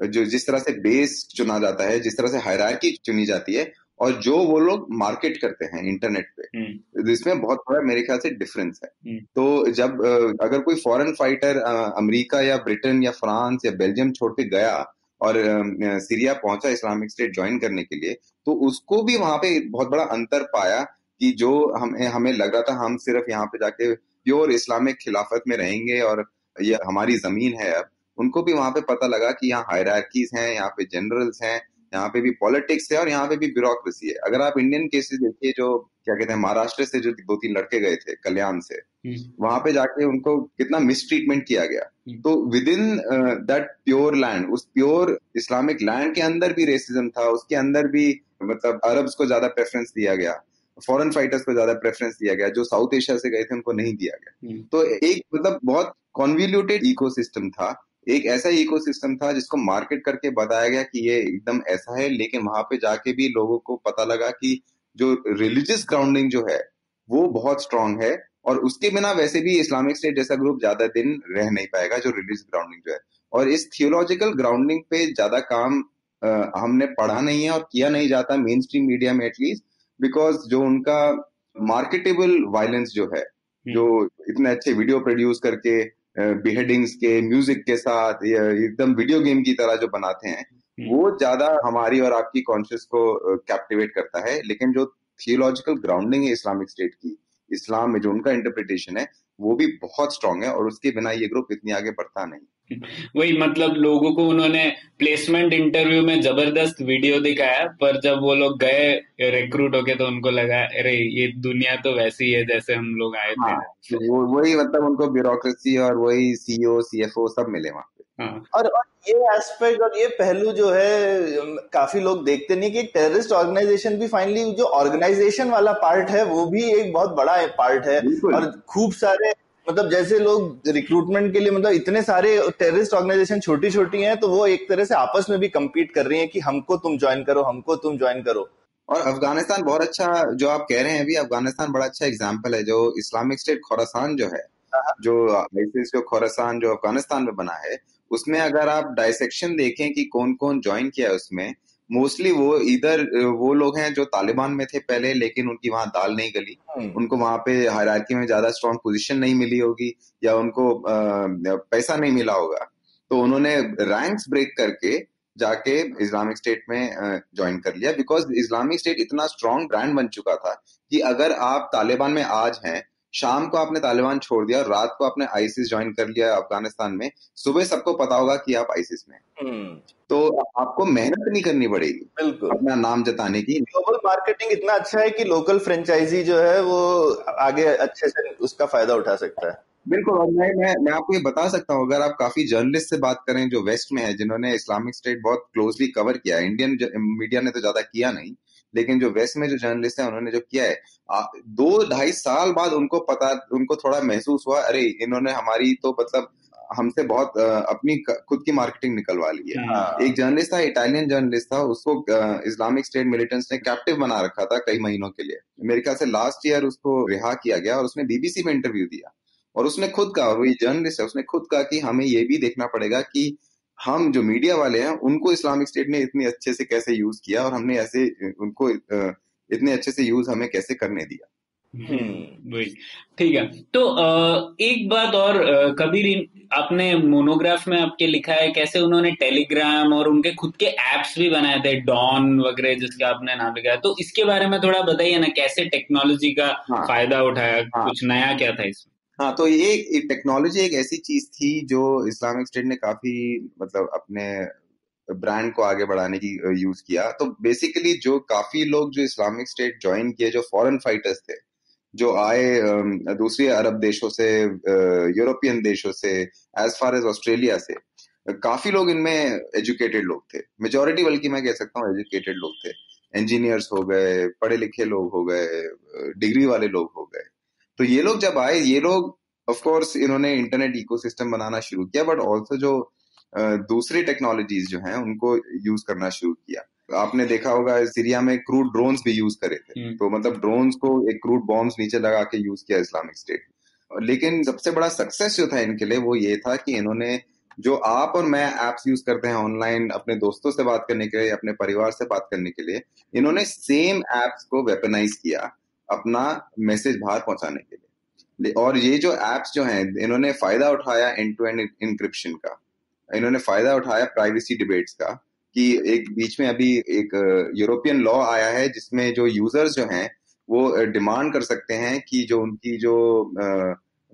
जो जिस तरह से बेस चुना जाता है जिस तरह से हायरार्की चुनी जाती है और जो वो लोग मार्केट करते हैं इंटरनेट पे हम्म। इसमें बहुत बड़ा मेरे ख्याल से डिफरेंस है हम्म। तो जब अगर कोई फॉरेन फाइटर अमेरिका या ब्रिटेन या फ्रांस या बेल्जियम छोड़ के गया और सीरिया पहुँचा इस्लामिक स्टेट ज्वाइन करने के लिए तो उसको भी वहाँ पे बहुत बड़ा अंतर पाया कि जो हमें हमें लग रहा था हम सिर्फ़ यहाँ पे जाके प्योर इस्लामिक खिलाफत में रहेंगे और ये हमारी ज़मीन है अब उनको भी वहाँ पे पता लगा कि यहाँ हायरार्कीज हैं यहाँ पे जनरल्स हैं यहाँ पे भी पॉलिटिक्स है और यहाँ पे भी ब्यूरोक्रेसी है अगर आप इंडियन केसेस देखिए जो क्या कहते हैं महाराष्ट्र से जो दो तीन लड़के गए थे कल्याण से हम्म। वहाँ पे जाके उनको कितना मिसट्रीटमेंट किया गया हम्म। तो within that pure land उस प्योर इस्लामिक लैंड के अंदर भी रेसिज्म था उसके अंदर भी मतलब अरब्स को ज़्यादा प्रेफरेंस दिया गया फॉरेन फाइटर्स को ज़्यादा प्रेफरेंस दिया गया जो साउथ एशिया से गए थे उनको नहीं दिया गया हम्म। तो एक मतलब बहुत कॉन्विल्यूटेड इकोसिस्टम था एक ऐसा इकोसिस्टम था जिसको मार्केट करके बताया गया कि ये एकदम ऐसा है लेकिन वहाँ पे जाके भी लोगों को पता लगा कि जो रिलीजियस ग्राउंडिंग जो है वो बहुत स्ट्रांग है और उसके बिना वैसे भी इस्लामिक स्टेट जैसा ग्रुप ज़्यादा दिन रह नहीं पाएगा जो रिलीजियस ग्राउंडिंग जो है। और इस थियोलॉजिकल ग्राउंडिंग पे ज़्यादा काम अ, हमने पढ़ा नहीं है और किया नहीं जाता मेन स्ट्रीम मीडिया में एटलीस्ट बिकॉज़ जो उनका मार्केटेबल वायलेंस जो है जो इतने अच्छे वीडियो प्रोड्यूस करके बिहेडिंग्स के म्यूज़िक के साथ एकदम वीडियो गेम की तरह जो बनाते हैं वो ज़्यादा हमारी और आपकी कॉन्शियस को कैप्टिवेट करता है। लेकिन जो थियोलॉजिकल ग्राउंडिंग है इस्लामिक स्टेट की इस्लाम में जो उनका इंटरप्रिटेशन है वो भी बहुत स्ट्रांग है और उसके बिना ये ग्रुप इतनी आगे बढ़ता नहीं। वही मतलब लोगों को उन्होंने प्लेसमेंट इंटरव्यू में ज़बरदस्त वीडियो दिखाया पर जब वो लोग गए रिक्रूट होके तो उनको लगा अरे ये दुनिया तो वैसी है जैसे हम लोग आए थे। हाँ, तो वो वही मतलब उनको ब्यूरोक्रेसी और वही सीईओ सीएफओ सब मिले वहाँ पे। हाँ। और, और ये एस्पेक्ट और ये पहलू जो है काफ़ी लोग देखते नहीं कि टेररिस्ट ऑर्गेनाइजेशन भी फाइनली जो ऑर्गेनाइजेशन वाला पार्ट है वो भी एक बहुत बड़ा पार्ट है। और खूब सारे मतलब जैसे लोग रिक्रूटमेंट के लिए मतलब इतने सारे टेररिस्ट ऑर्गेनाइजेशन छोटी छोटी हैं तो वो एक तरह से आपस में भी compete कर रही हैं कि हमको तुम ज्वाइन करो हमको तुम ज्वाइन करो। और अफ़गानिस्तान बहुत अच्छा जो आप कह रहे हैं अभी अफ़गानिस्तान बड़ा अच्छा एग्ज़ाम्पल है जो इस्लामिक स्टेट खोरासान जो है जो आईसिस जो खोरासान जो अफ़गानिस्तान में बना है उसमें अगर आप डायसेक्शन देखें कि कौन कौन ज्वाइन किया है उसमें मोस्टली वो इधर वो लोग हैं जो तालिबान में थे पहले लेकिन उनकी वहाँ दाल नहीं गली। उनको वहाँ पे हायरार्की में ज़्यादा स्ट्रांग पोजीशन नहीं मिली होगी या उनको पैसा नहीं मिला होगा। तो उन्होंने रैंक्स ब्रेक करके जाके इस्लामिक स्टेट में ज्वाइन कर लिया। बिकॉज़ इस्लामिक स्टेट इतना स्ट्रांग ब्रांड बन चुका था कि अगर आप तालिबान में आज हैं शाम को आपने तालिबान छोड़ दिया और रात को आपने आईसिस ज्वाइन कर लिया अफ़गानिस्तान में सुबह सबको पता होगा कि आप आईसिस में हम्म, तो आपको मेहनत नहीं करनी पड़ेगी बिल्कुल। अपना नाम जताने की। ग्लोबल मार्केटिंग इतना अच्छा है कि लोकल फ्रेंचाइजी जो है वो आगे अच्छे से उसका फ़ायदा उठा सकता है। बिल्कुल और मैं मैं मैं आपको ये बता सकता हूँ अगर आप काफ़ी जर्नलिस्ट से बात करें जो वेस्ट में है जिन्होंने इस्लामिक स्टेट बहुत क्लोजली कवर किया है इंडियन मीडिया ने तो ज़्यादा किया नहीं लेकिन जो वेस्ट में जो जर्नलिस्ट है उन्होंने जो किया है दो ढाई साल बाद उनको पता उनको थोड़ा महसूस हुआ अरे इन्होंने हमारी तो मतलब हमसे बहुत अपनी खुद की मार्केटिंग निकलवा ली है। हाँ। एक जर्नलिस्ट था इटालियन जर्नलिस्ट था उसको इस्लामिक स्टेट मिलिटेंट्स ने कैप्टिव बना रखा था कई महीनों के लिए। मेरे ख्याल से लास्ट ईयर उसको रिहा किया गया और उसने बीबीसी में इंटरव्यू दिया। और उसने खुद कहा वही जर्नलिस्ट है उसने खुद कहा कि हमें ये भी देखना पड़ेगा कि हम जो मीडिया वाले हैं उनको इस्लामिक स्टेट ने इतने अच्छे से कैसे यूज़ किया और हमने ऐसे उनको इतने अच्छे से यूज़ हमें कैसे करने दिया हम्म। वही ठीक है तो एक बात और कबीर आपने मोनोग्राफ में आपके लिखा है कैसे उन्होंने टेलीग्राम और उनके खुद के एप्स भी बनाए थे डॉन वगैरह जिसका आपने नाम लिखा है तो इसके बारे में थोड़ा बताइए ना कैसे टेक्नोलॉजी का हाँ। फ़ायदा उठाया हाँ। कुछ नया क्या था इसमें हाँ तो ये टेक्नोलॉजी एक ऐसी चीज़ थी जो इस्लामिक स्टेट ने काफ़ी मतलब अपने ब्रांड को आगे बढ़ाने की यूज़ किया। तो बेसिकली जो काफ़ी लोग जो इस्लामिक स्टेट ज्वाइन किए, जो फॉरेन फाइटर्स थे, जो आए दूसरे अरब देशों से यूरोपियन देशों से एज फार एज ऑस्ट्रेलिया से, काफ़ी लोग इनमें एजुकेटेड लोग थे। मेजोरिटी बल्कि मैं कह सकता हूँ एजुकेटेड लोग थे। इंजीनियर्स हो गए पढ़े लिखे लोग हो गए डिग्री वाले लोग हो गए। तो ये लोग जब आए, ये लोग ऑफ़ कोर्स इन्होंने इंटरनेट इकोसिस्टम बनाना शुरू किया बट ऑल्सो जो दूसरी टेक्नोलॉजीज़ जो हैं उनको यूज़ करना शुरू किया। आपने देखा होगा सीरिया में क्रूड ड्रोन्स भी यूज़ करे थे। हम्म। तो मतलब ड्रोन्स को एक क्रूड बॉम्ब्स नीचे लगा के यूज़ किया इस्लामिक स्टेट लेकिन सबसे बड़ा सक्सेस जो था इनके लिए वो ये था कि इन्होंने जो आप और मैं एप्स यूज़ करते हैं ऑनलाइन अपने दोस्तों से बात करने के लिए अपने परिवार से बात करने के लिए इन्होंने सेम एप्स को वेपनाइज किया अपना मैसेज बाहर पहुँचाने के लिए। और ये जो एप्स जो हैं इन्होंने फ़ायदा उठाया एंड टू एंड इंक्रिप्शन का। इन्होंने फ़ायदा उठाया प्राइवेसी डिबेट्स का कि एक बीच में अभी एक यूरोपियन लॉ आया है जिसमें जो यूज़र्स जो हैं वो डिमांड कर सकते हैं कि जो उनकी जो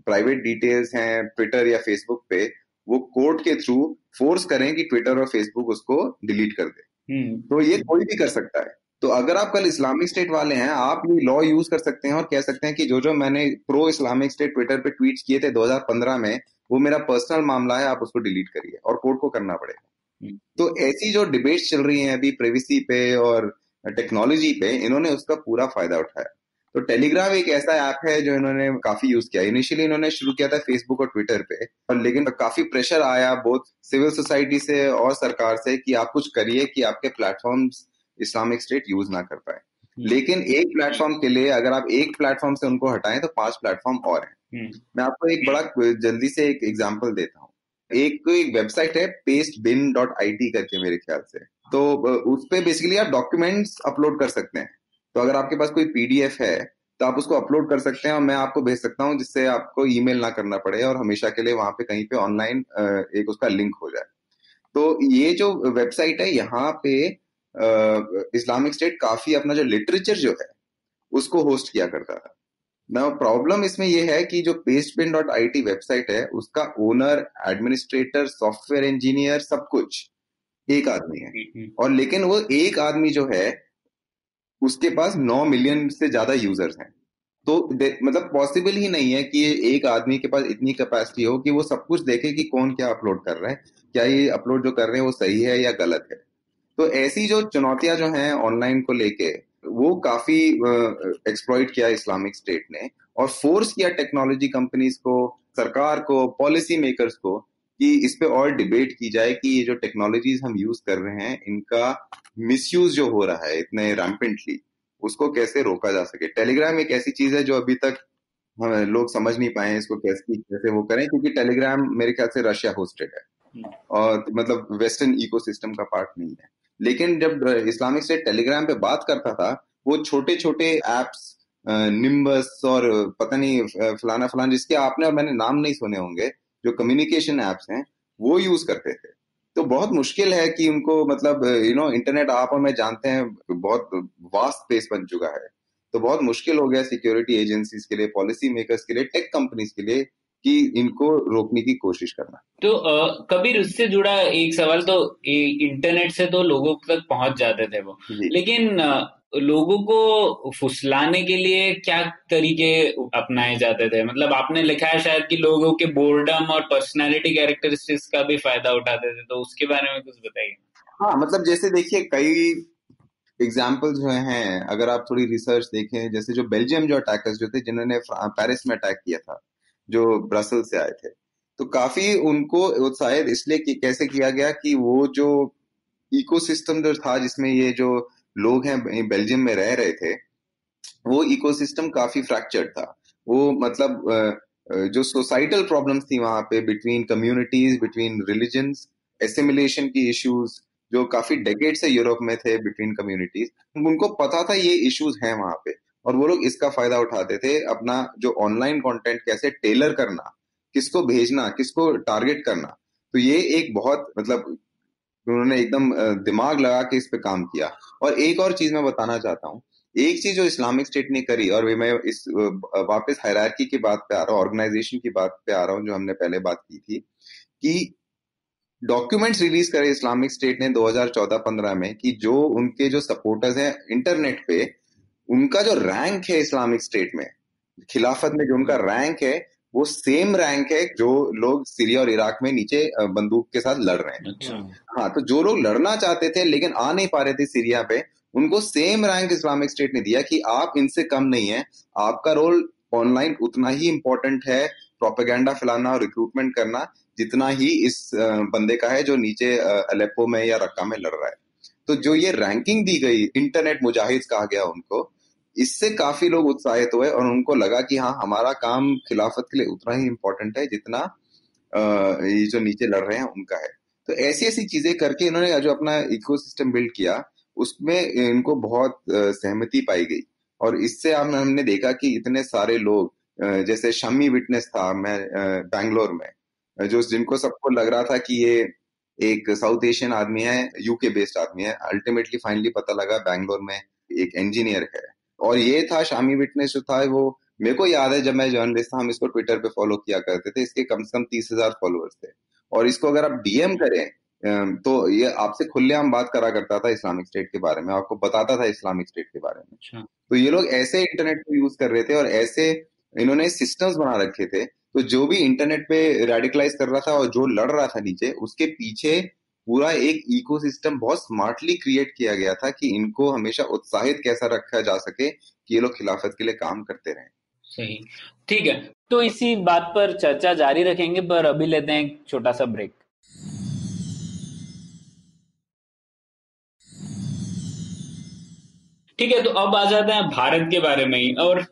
प्राइवेट डिटेल्स हैं ट्विटर या फेसबुक पे वो कोर्ट के थ्रू फोर्स करें कि ट्विटर और फेसबुक उसको डिलीट कर दे हम्म। तो ये कोई भी कर सकता है तो अगर आप कल इस्लामिक स्टेट वाले हैं आप ये लॉ यूज़ कर सकते हैं और कह सकते हैं कि जो जो मैंने प्रो इस्लामिक स्टेट ट्विटर पे ट्वीट किए थे 2015 में वो मेरा पर्सनल मामला है आप उसको डिलीट करिए और कोर्ट को करना पड़ेगा। हम्म। तो ऐसी जो डिबेट्स चल रही है अभी प्रिवेसी पे और टेक्नोलॉजी पे इन्होंने उसका पूरा फ़ायदा उठाया। तो टेलीग्राम एक ऐसा ऐप है जो इन्होंने काफ़ी यूज़ किया। इनिशियली इन्होंने शुरू किया था फेसबुक और ट्विटर पे और लेकिन काफ़ी प्रेशर आया बहुत सिविल सोसाइटी से और सरकार से कि आप कुछ करिए कि आपके प्लेटफॉर्म इस्लामिक स्टेट यूज़ ना कर पाए। हम्म। लेकिन एक प्लेटफॉर्म के लिए अगर आप एक प्लेटफॉर्म से उनको हटाएँ तो पाँच प्लेटफॉर्म और हैं। मैं आपको एक बड़ा जल्दी से एक एग्ज़ाम्पल देता हूँ। एक एक वेबसाइट है pastebin dot I T करके मेरे ख्याल से। तो उस पर बेसिकली आप डॉक्यूमेंट्स अपलोड कर सकते हैं। तो अगर आपके पास कोई पीडीएफ है तो आप उसको अपलोड कर सकते हैं और मैं आपको भेज सकता हूँ, जिससे आपको ईमेल ना करना पड़े और हमेशा के लिए वहाँ पे कहीं पे ऑनलाइन एक उसका लिंक हो जाए। तो ये जो वेबसाइट है, यहाँ पे इस्लामिक स्टेट काफ़ी अपना जो लिटरेचर जो है, उसको होस्ट किया करता था। ना प्रॉब्लम इसमें यह है कि जो pastebin dot I T website है उसका ओनर एडमिनिस्ट्रेटर सॉफ्टवेयर इंजीनियर सब कुछ एक आदमी है। हम्म। और लेकिन वो एक आदमी जो है उसके पास नौ मिलियन से ज़्यादा यूज़र्स हैं। तो मतलब पॉसिबल ही नहीं है कि एक आदमी के पास इतनी कैपेसिटी हो कि वो सब कुछ देखे कि कौन क्या अपलोड कर रहा है क्या ये अपलोड जो कर रहे हैं वो सही है या गलत है। तो ऐसी जो चुनौतियाँ जो हैं ऑनलाइन को लेके वो काफ़ी एक्सप्लॉइट किया इस्लामिक स्टेट ने और फोर्स किया टेक्नोलॉजी कंपनीज़ को सरकार को पॉलिसी मेकर्स को कि इस पे और डिबेट की जाए कि ये जो टेक्नोलॉजीज़ हम यूज़ कर रहे हैं इनका मिसयूज जो हो रहा है इतने रैम्पेंटली उसको कैसे रोका जा सके? टेलीग्राम एक ऐसी चीज़ है जो अभी तक हम लोग समझ नहीं पाए इसको कैसे कैसे वो करें क्योंकि टेलीग्राम मेरे ख्याल से रशिया होस्टेड है। और मतलब वेस्टर्न इकोसिस्टम का पार्ट नहीं है। लेकिन जब इस्लामिक स्टेट टेलीग्राम पे बात करता था, वो छोटे छोटे एप्स निम्बस और पता नहीं फलाना फलाना जिसके आपने और मैंने नाम नहीं सुने होंगे, जो कम्युनिकेशन एप्स हैं, वो यूज़ करते थे। तो बहुत मुश्किल है कि उनको मतलब यू नो इंटरनेट आप और मैं जानते हैं, बहुत वास्ट स्पेस बन चुका है। तो बहुत मुश्किल हो गया सिक्योरिटी एजेंसीज के लिए पॉलिसी मेकर्स के लिए टेक कंपनीज़ के लिए कि इनको रोकने की कोशिश करना। तो कबीर उससे जुड़ा एक सवाल तो ए- इंटरनेट से तो लोगों तक पहुँच जाते थे वो। लेकिन लोगों को फुसलाने के लिए क्या तरीके अपनाए जाते थे? मतलब आपने लिखा है शायद कि लोगों के बोर्डम और पर्सनालिटी कैरेक्टरिस्टिक्स का भी फ़ायदा उठाते थे तो उसके बारे में कुछ बताइए। हाँ मतलब जैसे देखिए कई एग्ज़ाम्पल जो हैं अगर आप थोड़ी रिसर्च देखें जैसे जो बेल्जियम जो अटैकर्स जो थे जिन्होंने पेरिस में अटैक किया था जो ब्रसल से आए थे। तो काफ़ी उनको उत्साहित इसलिए कि कैसे किया गया कि वो जो इकोसिस्टम जो था, जिसमें ये जो लोग हैं बेल्जियम में रह रहे थे, वो इकोसिस्टम काफ़ी फ्रैक्चर्ड था। वो मतलब जो सोसाइटल प्रॉब्लम्स थी वहाँ पे between communities between religions assimilation की इश्यूज़ जो काफ़ी डेकेड से यूरोप में थे बिटवीन कम्युनिटीज उनको पता था ये इश्यूज़ हैं वहाँ पे। और वो लोग इसका फ़ायदा उठाते थे अपना जो ऑनलाइन कंटेंट कैसे टेलर करना, किसको भेजना, किसको टारगेट करना। तो ये एक बहुत मतलब उन्होंने एकदम दिमाग लगा के इस पे काम किया। और एक और चीज़ मैं बताना चाहता हूँ। एक चीज़ जो इस्लामिक स्टेट ने करी, और मैं इस वापस हायरार्की की बात पे आ रहा हूँ ऑर्गेनाइजेशन की बात पे आ रहा हूँ, जो हमने पहले बात की थी, कि डॉक्यूमेंट्स रिलीज़ करे इस्लामिक स्टेट ने 2014-15 में, कि जो उनके जो सपोर्टर्स हैं इंटरनेट पे उनका जो रैंक है इस्लामिक स्टेट में खिलाफत में जो उनका रैंक है वो सेम रैंक है जो लोग सीरिया और इराक में नीचे बंदूक के साथ लड़ रहे हैं। अच्छा। हाँ तो जो लोग लड़ना चाहते थे लेकिन आ नहीं पा रहे थे सीरिया पे उनको सेम रैंक इस्लामिक स्टेट ने दिया कि आप इनसे कम नहीं है आपका रोल ऑनलाइन उतना ही इम्पोर्टेंट है प्रोपेगेंडा फैलाना और रिक्रूटमेंट करना जितना ही इस बंदे का है जो नीचे अ, अलेप्पो में या रक्का में लड़ रहा है। तो जो ये रैंकिंग दी गई इंटरनेट मुजाहिद कहा गया उनको इससे काफ़ी लोग उत्साहित हुए और उनको लगा कि हाँ हमारा काम खिलाफत के लिए उतना ही इम्पोर्टेंट है जितना ये जो नीचे लड़ रहे हैं उनका है। तो ऐसी ऐसी चीज़ें करके इन्होंने जो अपना इकोसिस्टम बिल्ड किया, उसमें इनको बहुत सहमति पाई गई। और इससे हम, हमने देखा कि इतने सारे लोग जैसे शमी विटनेस था, मैं बैंगलोर में, जो जिनको सबको लग रहा था कि ये एक साउथ एशियन आदमी है यूके बेस्ड आदमी है अल्टीमेटली फाइनली पता लगा बैंगलोर में एक इंजीनियर है। और ये था शामी विटनेस जो था वो मेरे को याद है जब मैं जर्नलिस्ट था हम इसको ट्विटर पे फॉलो किया करते थे। इसके कम से कम तीस हज़ार फॉलोअर्स थे। और इसको अगर आप डीएम करें तो ये आपसे खुलेआम बात करा करता था इस्लामिक स्टेट के बारे में। आपको बताता था इस्लामिक स्टेट के बारे में। अच्छा। तो ये लोग ऐसे इंटरनेट को यूज़ कर रहे थे और ऐसे इन्होंने सिस्टम्स बना रखे थे। तो जो भी इंटरनेट पे रेडिकलाइज कर रहा था और जो लड़ रहा था नीचे उसके पीछे पूरा एक इकोसिस्टम बहुत स्मार्टली क्रिएट किया गया था कि इनको हमेशा उत्साहित कैसा रखा जा सके कि ये लोग खिलाफत के लिए काम करते रहे। सही। ठीक है तो इसी बात पर चर्चा जारी रखेंगे, पर अभी लेते हैं एक छोटा सा ब्रेक ठीक है तो अब आ जाते हैं भारत के बारे में ही, और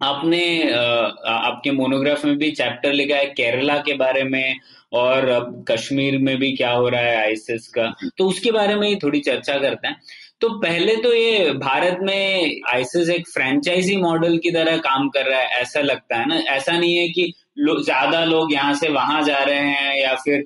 आपने आपके मोनोग्राफ में भी चैप्टर लिखा है केरला के बारे में और अब कश्मीर में भी क्या हो रहा है आईसिस का। तो उसके बारे में ही थोड़ी चर्चा करते हैं। तो पहले तो ये भारत में आईसिस एक फ्रेंचाइजी मॉडल की तरह काम कर रहा है, ऐसा लगता है ना? ऐसा नहीं है कि लो, ज़्यादा लोग यहाँ से वहाँ जा रहे हैं या फिर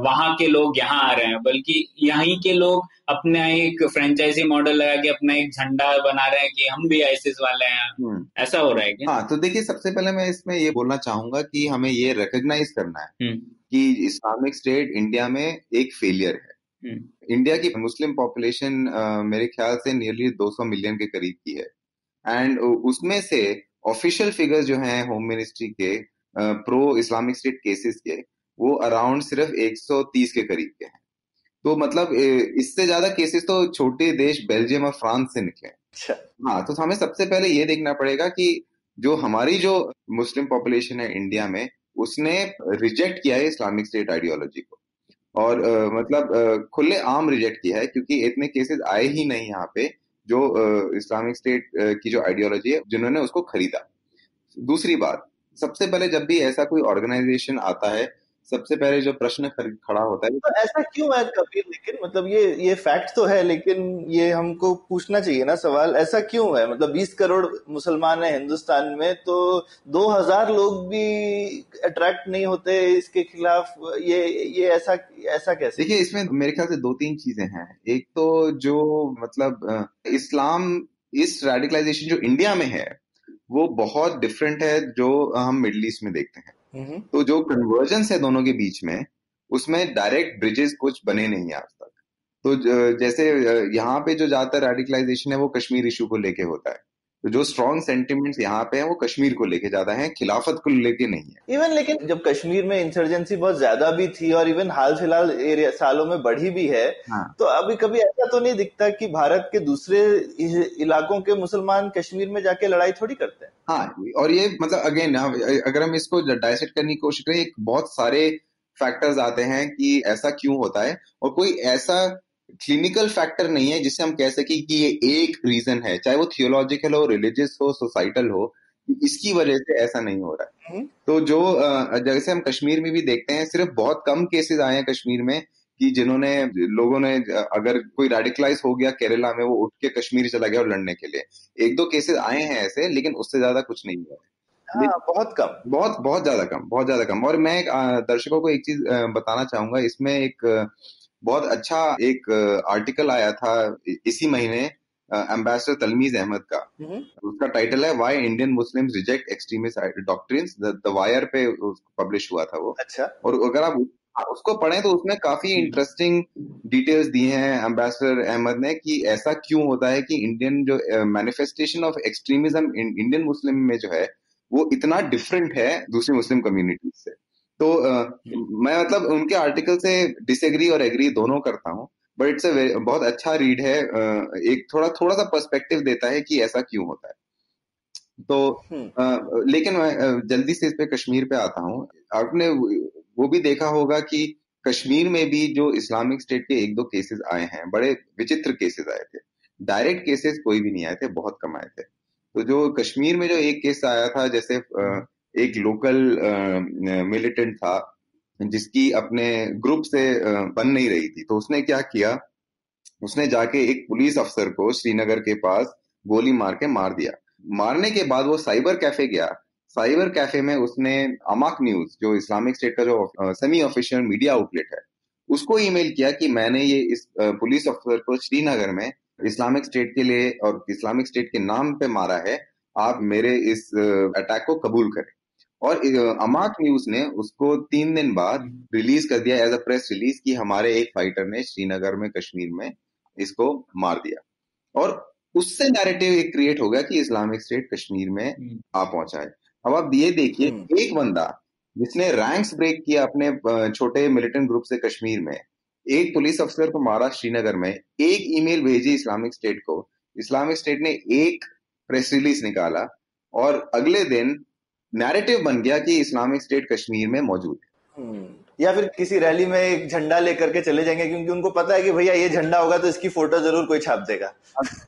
वहाँ के लोग यहाँ आ रहे हैं बल्कि यहीं के लोग अपना एक फ्रेंचाइजी मॉडल लगा के अपना एक झंडा बना रहे हैं कि हम भी आईसिस वाले हैं हम्म। ऐसा हो रहा है क्या हाँ तो देखिए सबसे पहले मैं इसमें ये बोलना चाहूँगा कि हमें ये रिकग्नाइज करना है हम्म। कि इस्लामिक स्टेट इंडिया में एक फेलियर है इंडिया हम्म। की मुस्लिम पॉपुलेशन मेरे ख्याल से नियरली 200 मिलियन के करीब की है एंड उसमें से ऑफिशियल फिगर्स जो हैं होम मिनिस्ट्री के प्रो इस्लामिक स्टेट केसेस के वो अराउंड सिर्फ़ 130 के करीब के हैं। तो मतलब इससे ज़्यादा केसेस तो छोटे देश बेल्जियम और फ्रांस से निकले अच्छा। हाँ तो हमें सबसे पहले ये देखना पड़ेगा कि जो हमारी जो मुस्लिम पॉपुलेशन है इंडिया में उसने रिजेक्ट किया है इस्लामिक स्टेट आइडियोलॉजी को। और आ, मतलब आ, खुले आम रिजेक्ट किया है क्योंकि इतने केसेस आए ही नहीं यहाँ पे जो इस्लामिक स्टेट की जो आइडियोलॉजी है जिन्होंने उसको खरीदा। दूसरी बात सबसे पहले जब भी ऐसा कोई ऑर्गेनाइजेशन आता है सबसे पहले जो प्रश्न खड़ा होता है तो ऐसा क्यों है कबीर? लेकिन मतलब ये ये फैक्ट तो है लेकिन ये हमको पूछना चाहिए ना सवाल ऐसा क्यों है? मतलब 20 करोड़ मुसलमान है हिंदुस्तान में तो 2000 लोग भी अट्रैक्ट नहीं होते इसके खिलाफ ये ये ऐसा ऐसा कैसे? देखिए इसमें मेरे ख्याल से दो तीन चीज़ें हैं। एक तो जो मतलब इस्लाम इस रेडिकलाइजेशन जो इंडिया में है वो बहुत डिफरेंट है जो हम मिडल ईस्ट में देखते हैं। हम्म। तो जो कन्वर्जेंस है दोनों के बीच में उसमें डायरेक्ट ब्रिजेस कुछ बने नहीं है आज तक। तो जैसे यहाँ पे जो ज़्यादातर रेडिकलाइजेशन है वो कश्मीर इशू को लेके होता है। तो जो स्ट्रॉन्ग सेंटिमेंट्स यहाँ पे हैं वो कश्मीर को लेके ज़्यादा हैं खिलाफत को लेके नहीं है इवन लेकिन जब कश्मीर में इंसर्जेंसी बहुत ज़्यादा भी थी और इवन हाल फ़िलहाल एरिया सालों में बढ़ी भी है हाँ. तो अभी कभी ऐसा तो नहीं दिखता कि भारत के दूसरे इलाकों के मुसलमान कश्मीर में जाके लड़ाई थोड़ी करते हैं हाँ और ये मतलब अगेन अगर हम इसको डायसेट करने की कोशिश करें बहुत सारे फैक्टर्स आते हैं कि ऐसा क्यों होता है और कोई ऐसा क्लिनिकल फैक्टर नहीं है जिससे हम कह सके कि ये एक रीजन है चाहे वो थियोलॉजिकल हो रिलीजियस हो सोसाइटल हो इसकी वजह से ऐसा नहीं हो रहा है। हम्म। तो जो जैसे हम कश्मीर में भी देखते हैं सिर्फ़ बहुत कम केसेस आए हैं कश्मीर में कि जिन्होंने लोगों ने अगर कोई रेडिकलाइज हो गया केरला में वो उठ के कश्मीर चला गया और लड़ने के लिए। एक दो केसेस आए हैं ऐसे लेकिन उससे ज़्यादा कुछ नहीं हुआ हाँ, बहुत कम बहुत बहुत ज़्यादा कम बहुत ज़्यादा कम। और मैं दर्शकों को एक चीज़ बताना चाहूँगा इसमें एक बहुत अच्छा एक आर्टिकल आया था इसी महीने एम्बेसडर तलमीज अहमद का। उसका टाइटल है why Indian Muslim reject extremist doctrines the Wire पे पब्लिश हुआ था वो। अच्छा। और अगर आप उसको पढ़े तो उसमें काफ़ी इंटरेस्टिंग डिटेल्स दिए हैं एम्बेसडर अहमद ने कि ऐसा क्यों होता है कि इंडियन जो manifestation of extremism Indian Muslim में जो है वो इतना डिफरेंट है दूसरी मुस्लिम कम्युनिटीज से। तो uh, मैं मतलब उनके आर्टिकल से डिसएग्री और एग्री दोनों करता हूँ बट इट्स अ बहुत अच्छा रीड है uh, एक थोड़ा थोड़ा सा पर्सपेक्टिव देता है कि ऐसा क्यों होता है। तो uh, लेकिन मैं जल्दी से इस पे कश्मीर पे आता हूँ। आपने वो भी देखा होगा कि कश्मीर में भी जो इस्लामिक स्टेट के एक दो केसेस आए हैं बड़े विचित्र केसेस आए थे। डायरेक्ट केसेस कोई भी नहीं आए थे बहुत कम आए थे। तो जो कश्मीर में जो एक केस आया था जैसे एक लोकल मिलिटेंट था, जिसकी अपने ग्रुप से बन नहीं रही थी। तो उसने क्या किया, उसने जाके एक पुलिस अफसर को श्रीनगर के पास गोली मार के मार दिया। मारने के बाद वो साइबर कैफ़े गया। साइबर कैफ़े में उसने अमाक न्यूज़ जो इस्लामिक स्टेट का जो सेमी ऑफिशियल मीडिया आउटलेट है, उसको ईमेल किया कि मैंने ये इस पुलिस अफसर को श्रीनगर में इस्लामिक स्टेट के लिए और इस्लामिक स्टेट के नाम पे मारा है। आप मेरे इस अटैक को कबूल करें। और अमाक न्यूज़ ने उसको तीन दिन बाद रिलीज़ कर दिया एज अ प्रेस रिलीज़ कि हमारे एक फाइटर ने श्रीनगर में कश्मीर में इसको मार दिया। और उससे नैरेटिव एक क्रिएट हो गया कि इस्लामिक स्टेट कश्मीर में आ पहुँचा है। अब आप ये देखिए हम्म। एक बंदा जिसने रैंक्स ब्रेक किया अपने छोटे मिलिटेंट ग्रुप से कश्मीर में एक पुलिस अफसर को मारा श्रीनगर में एक ईमेल भेजी इस्लामिक स्टेट को इस्लामिक स्टेट ने एक प्रेस रिलीज़ निकाला और अगले दिन नैरेटिव बन गया कि इस्लामिक स्टेट कश्मीर में मौजूद है। हम्म। या फिर किसी रैली में एक झंडा लेकर के चले जाएँगे क्योंकि उनको पता है कि भैया ये झंडा होगा तो इसकी फ़ोटो ज़रूर कोई छाप देगा।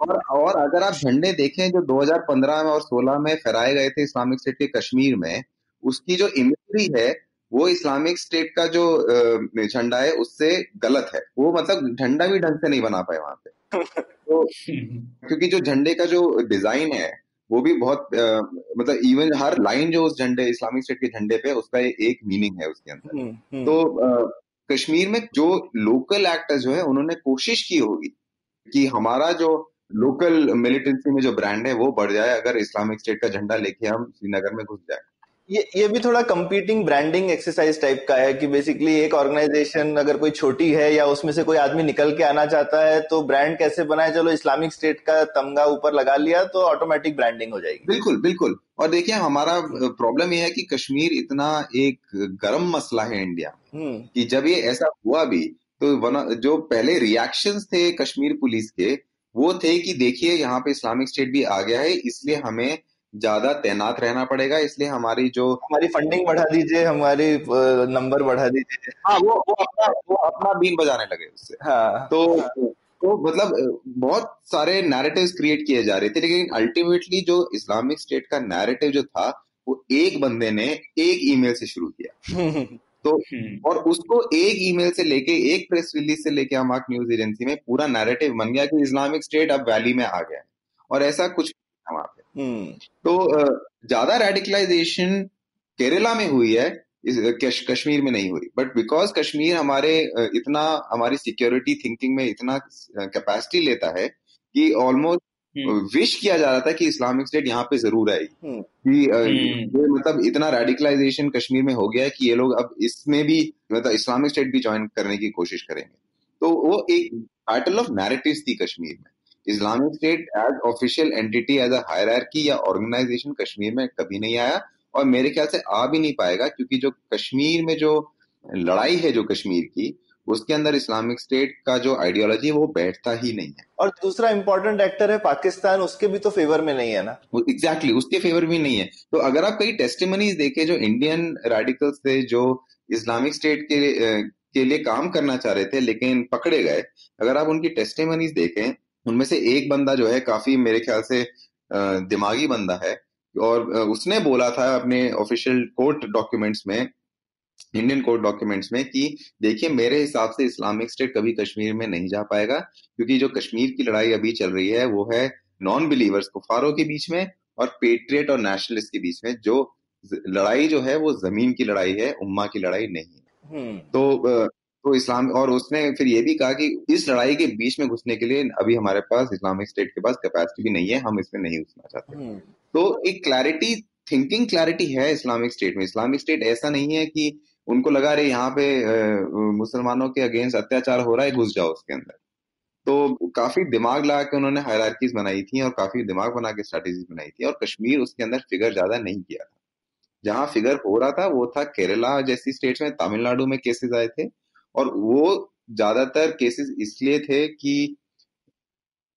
और और अगर आप झंडे देखें जो 2015 में और 16 में फहराए गए थे इस्लामिक स्टेट के कश्मीर में उसकी जो इमेजरी है वो इस्लामिक स्टेट का जो झंडा है उससे गलत है। वो मतलब झंडा भी ढंग से नहीं बना पाए वहाँ पे। तो क्योंकि जो झंडे का जो डिज़ाइन है वो भी बहुत आ, मतलब इवन हर लाइन जो उस झंडे इस्लामिक स्टेट के झंडे पे उसका एक मीनिंग है उसके अंदर हम्म, हम्म। तो आ, कश्मीर में जो लोकल एक्टर्स जो है उन्होंने कोशिश की होगी कि हमारा जो लोकल मिलिटेंसी में जो ब्रांड है वो बढ़ जाए अगर इस्लामिक स्टेट का झंडा लेके हम श्रीनगर में घुस जाए ये ये भी थोड़ा कंपीटिंग ब्रांडिंग एक्सरसाइज टाइप का है कि बेसिकली एक ऑर्गेनाइजेशन अगर कोई छोटी है या उसमें से कोई आदमी निकल के आना चाहता है तो ब्रांड कैसे बनाए? चलो इस्लामिक स्टेट का तमगा ऊपर लगा लिया तो ऑटोमेटिक ब्रांडिंग हो जाएगी। बिल्कुल बिल्कुल। और देखिए हमारा प्रॉब्लम ये है कि कश्मीर इतना एक गर्म मसला है इंडिया में हम्म। कि जब ये ऐसा हुआ भी तो वन जो पहले रिएक्शन थे कश्मीर पुलिस के वो थे कि देखिए यहाँ पे इस्लामिक स्टेट भी आ गया है इसलिए हमें ज़्यादा तैनात रहना पड़ेगा इसलिए हमारी जो हमारी फंडिंग बढ़ा दीजिए हमारी नंबर बढ़ा दीजिए। हाँ वो वो अपना वो अपना बीन बजाने लगे उससे। हाँ। तो तो मतलब बहुत सारे नैरेटिव्स क्रिएट किए जा रहे थे लेकिन अल्टीमेटली जो इस्लामिक स्टेट का नैरेटिव जो था वो एक बंदे ने एक ईमेल से शुरू किया। तो और उसको एक ईमेल से लेके एक प्रेस रिलीज़ से लेके हम अमाक न्यूज़ एजेंसी में पूरा नैरेटिव बन गया कि इस्लामिक स्टेट अब वैली में आ गया है। और ऐसा कुछ वहाँ पे। हम्म तो अ, ज़्यादा रेडिकलाइजेशन केरला में हुई है इस कश, कश्मीर में नहीं हुई बट बिकॉज़ कश्मीर हमारे अ, इतना हमारी सिक्योरिटी थिंकिंग में इतना कैपेसिटी लेता है कि ऑलमोस्ट विश किया जा रहा था कि इस्लामिक स्टेट यहाँ पे ज़रूर आएगी हम्म। कि अ, हम्म। ये मतलब इतना रेडिकलाइजेशन कश्मीर में हो गया है कि ये लोग अब इसमें भी मतलब इस्लामिक स्टेट भी ज्वाइन करने की कोशिश करेंगे। तो वो एक बैटल ऑफ़ नैरेटिव्स थी कश्मीर में। Islamic State as official entity as a hierarchy या ऑर्गेनाइजेशन कश्मीर में कभी नहीं आया और मेरे ख्याल से आ भी नहीं पाएगा क्योंकि जो कश्मीर में जो लड़ाई है जो कश्मीर की उसके अंदर इस्लामिक स्टेट का जो आइडियोलॉजी है वो बैठता ही नहीं है। और दूसरा इम्पोर्टेंट एक्टर है पाकिस्तान उसके भी तो फेवर में नहीं है ना? एग्जैक्टली exactly, उसके फेवर भी नहीं है। तो अगर आप कई टेस्टिमनीज देखे जो इंडियन रेडिकल्स थे जो इस्लामिक स्टेट के के लिए काम करना चाह रहे थे लेकिन पकड़े गए अगर आप उनकी टेस्टिमनीज देखें उनमें से एक बंदा जो है काफ़ी मेरे ख्याल से दिमागी बंदा है। और उसने बोला था अपने ऑफिशियल कोर्ट डॉक्यूमेंट्स में इंडियन कोर्ट डॉक्यूमेंट्स में कि देखिए मेरे हिसाब से इस्लामिक स्टेट कभी कश्मीर में नहीं जा पाएगा क्योंकि जो कश्मीर की लड़ाई अभी चल रही है वो है नॉन बिलीवर्स कुफारों के बीच में और पेट्रियट और नेशनलिस्ट के बीच में जो लड़ाई जो है वो ज़मीन की लड़ाई है उम्मा की लड़ाई नहीं है। हम्म। तो तो इस्लाम और उसने फिर ये भी कहा कि इस लड़ाई के बीच में घुसने के लिए अभी हमारे पास इस्लामिक स्टेट के पास कैपेसिटी भी नहीं है हम इसमें नहीं घुसना चाहते। हम्म। तो एक क्लैरिटी थिंकिंग क्लैरिटी है इस्लामिक स्टेट में। इस्लामिक स्टेट ऐसा नहीं है कि उनको लगा रहे यहाँ पे मुसलमानों के अगेंस्ट अत्याचार हो रहा है घुस जाओ उसके अंदर। तो काफ़ी दिमाग लगा के उन्होंने हायरार्कीज बनाई थी और काफ़ी दिमाग बना के स्ट्रेटेजी बनाई थी और कश्मीर उसके अंदर फिगर ज़्यादा नहीं किया था। जहाँ फिगर हो रहा था वो था केरला जैसी स्टेट्स में तमिलनाडु में केसेस आए थे। और वो ज़्यादातर केसेस इसलिए थे कि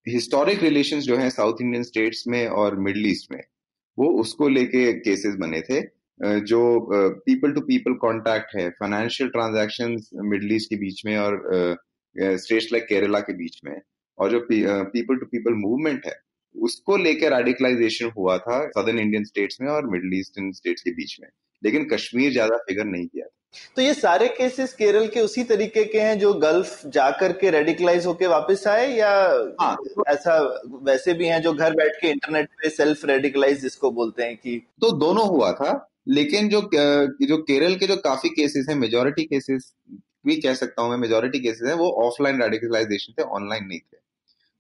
हिस्टोरिक रिलेशंस जो है साउथ इंडियन स्टेट्स में और मिडल ईस्ट में, वो उसको लेके केसेस बने थे। जो पीपल टू पीपल कांटेक्ट है फाइनेंशियल ट्रांजैक्शंस मिडल ईस्ट के बीच में और स्टेट्स लाइक केरला के बीच में, और जो पीपल टू पीपल मूवमेंट है, उसको लेकर रेडिकलाइजेशन हुआ था सदर्न इंडियन स्टेट्स में और मिडल ईस्टर्न स्टेट्स के बीच में। लेकिन कश्मीर ज़्यादा फिगर नहीं किया तो ये सारे केसेस केरल के उसी तरीके के हैं जो गल्फ जाकर के रेडिकलाइज होके वापस आए या हाँ। ऐसा वैसे भी हैं जो घर बैठ के इंटरनेट पे सेल्फ रेडिकलाइज जिसको बोलते हैं कि तो दोनों हुआ था लेकिन जो जो केरल के जो काफ़ी केसेस हैं मेजोरिटी केसेस भी कह सकता हूँ मैं मेजोरिटी केसेस हैं वो ऑफलाइन रेडिकलाइजेशन थे ऑनलाइन नहीं थे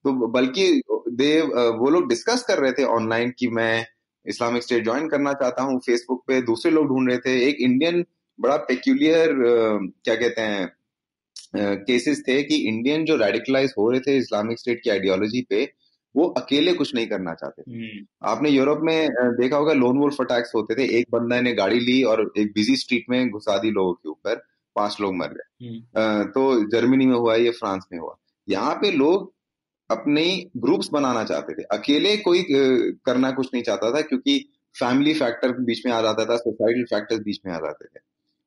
तो बल्कि दे वो लोग डिस्कस कर रहे थे ऑनलाइन कि मैं इस्लामिक स्टेट ज्वाइन करना चाहता हूँ फेसबुक पे दूसरे लोग ढूंढ रहे थे एक इंडियन बड़ा पेक्यूलियर क्या कहते हैं केसेस थे कि इंडियन जो रेडिकलाइज हो रहे थे इस्लामिक स्टेट की आइडियोलॉजी पे वो अकेले कुछ नहीं करना चाहते थे। हम्म, आपने यूरोप में देखा होगा लोन वोल्फ अटैक्स होते थे। एक बंदा ने गाड़ी ली और एक बिज़ी स्ट्रीट में घुसा दी लोगों के ऊपर पाँच लोग मर गए। हम्म, तो जर्मनी में हुआ ये फ्रांस में हुआ। यहाँ पे लोग अपने ग्रुप्स बनाना चाहते थे। अकेले कोई करना कुछ नहीं चाहता था क्योंकि फैमिली फैक्टर बीच में आ जाता था सोसाइटल फैक्टर्स बीच में आ जाते थे।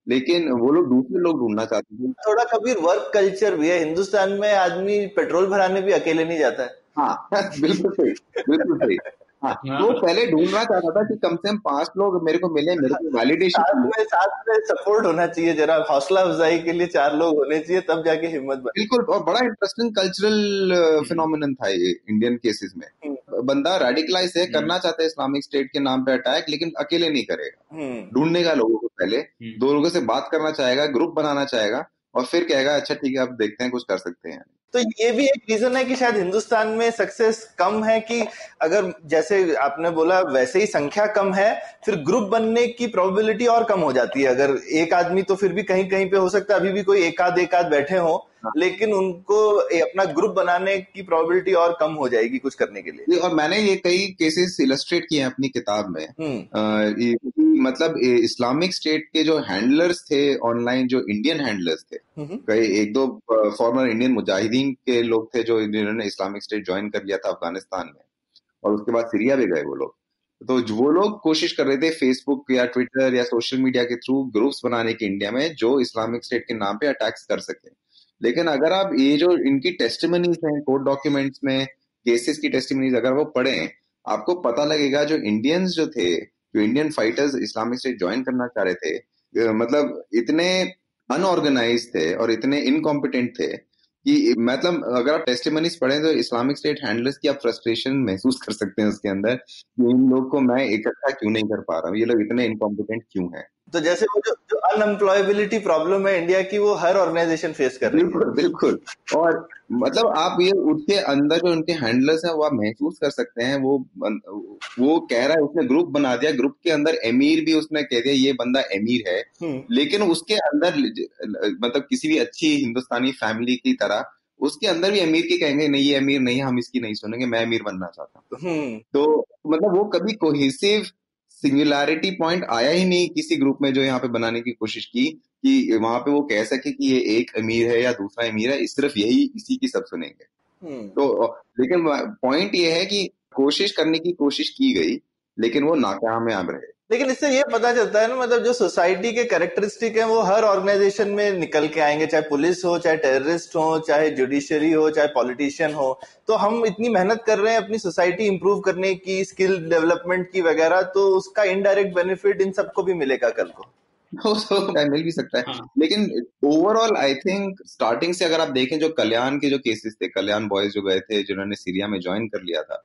लेकिन वो लोग दूसरे लोग ढूंढना चाहते हैं। थोड़ा कभी वर्क कल्चर भी है। हिंदुस्तान में आदमी पेट्रोल भराने भी अकेले नहीं जाता है। हाँ बिल्कुल सही बिल्कुल सही। हाँ। हाँ। वो पहले ढूंढना चाहता था कि कम से कम पाँच लोग मेरे को मिले मेरे को साथ वैलिडेशन में साथ में सपोर्ट होना चाहिए जरा। हौसला अफजाई के लिए चार लोग होने चाहिए तब जाके हिम्मत बने। बिल्कुल और बड़ा इंटरेस्टिंग कल्चरल फिनोमिनन था ये इंडियन केसेस में। बंदा रेडिकलाइज है करना चाहता है इस्लामिक स्टेट के नाम पे अटैक लेकिन अकेले नहीं करेगा। ढूँढने का लोगों को पहले। हम्म। दो लोगों से बात करना चाहेगा ग्रुप बनाना चाहेगा और फिर कहेगा अच्छा ठीक है अब देखते हैं कुछ कर सकते हैं। तो ये भी एक रीजन है कि शायद हिंदुस्तान में सक्सेस कम है कि अगर जैसे आपने बोला वैसे ही संख्या कम है, फिर ग्रुप बनने की प्रोबेबिलिटी और कम हो जाती है। अगर एक आदमी तो फिर भी कहीं कहीं पे हो सकता है, अभी भी कोई एक आध एक आध बैठे हो लेकिन उनको अपना ग्रुप बनाने की प्रोबेबिलिटी और कम हो जाएगी कुछ करने के लिए। और मैंने ये कई केसेस इलस्ट्रेट किए हैं अपनी किताब में। हम्म। मतलब इस्लामिक स्टेट के जो हैंडलर्स थे ऑनलाइन जो इंडियन हैंडलर्स थे हम्म। कई एक दो फॉर्मर इंडियन मुजाहिदीन के लोग थे जो जिन्होंने इस्लामिक स्टेट ज्वाइन कर लिया था अफ़गानिस्तान में और उसके बाद सीरिया भी गए वो लोग। तो वो लोग कोशिश कर रहे थे फेसबुक या ट्विटर या सोशल मीडिया के थ्रू ग्रुप्स बनाने की इंडिया में जो इस्लामिक स्टेट के नाम पे अटैक्स कर सके। लेकिन अगर आप ये जो इनकी टेस्टमनीज हैं कोर्ट डॉक्यूमेंट्स में केसेस की टेस्टमनीज अगर वो पढ़ें, आपको पता लगेगा जो इंडियंस जो थे, जो Indian fighters Islamic State join करना चाह रहे थे मतलब इतने अनऑर्गेनाइज थे और इतने इनकॉम्पिटेंट थे कि मतलब अगर आप टेस्टिमनीज पढ़ें तो इस्लामिक स्टेट हैंडलर्स की आप फ्रस्ट्रेशन महसूस कर सकते हैं उसके अंदर कि इन लोग को मैं इकट्ठा क्यों नहीं कर पा रहा हूँ? ये लोग इतने इनकॉम्पिटेंट क्यों हैं? तो जैसे वो जो, जो अनएम्प्लॉयबिलिटी प्रॉब्लम है इंडिया की वो हर ऑर्गेनाइजेशन फेस कर रही है। बिल्कुल बिल्कुल। और मतलब आप ये उसके अंदर जो उनके हैंडलर्स हैं वो आप महसूस कर सकते हैं वो वो कह रहा है उसने ग्रुप बना दिया ग्रुप के अंदर एमीर भी उसने कह दिया ये बंदा अमीर है। हम्म, लेकिन उसके अंदर मतलब किसी भी अच्छी हिंदुस्तानी फैमिली की तरह उसके अंदर भी अमीर के कहेंगे नहीं ये अमीर नहीं हम इसकी नहीं सुनेंगे मैं अमीर बनना चाहता हूँ। हम्म, तो मतलब वो कभी कोहेसिव सिंगुलैरिटी पॉइंट आया ही नहीं किसी ग्रुप में जो यहाँ पे बनाने की कोशिश की कि वहाँ पे वो कह सके कि ये एक अमीर है या दूसरा अमीर है सिर्फ़ यही इसी की सब सुनेंगे हम्म। तो लेकिन पॉइंट ये है कि कोशिश करने की कोशिश की गई लेकिन वो नाकामयाब रहे लेकिन इससे ये पता चलता है ना मतलब जो सोसाइटी के कैरेक्टरिस्टिक है वो हर ऑर्गेनाइजेशन में निकल के आएँगे चाहे पुलिस हो चाहे टेररिस्ट हो चाहे जुडिशरी हो चाहे पॉलिटिशियन हो। तो हम इतनी मेहनत कर रहे हैं अपनी सोसाइटी इंप्रूव करने की स्किल डेवलपमेंट की वगैरह तो उसका इनडायरेक्ट बेनिफिट इन सबको भी मिलेगा कल को। है मिल भी सकता है। हाँ। लेकिन ओवरऑल आई थिंक स्टार्टिंग से अगर आप देखें जो कल्याण के जो केसेस थे कल्याण बॉयज़ जो गए थे जिन्होंने सीरिया में ज्वाइन कर लिया था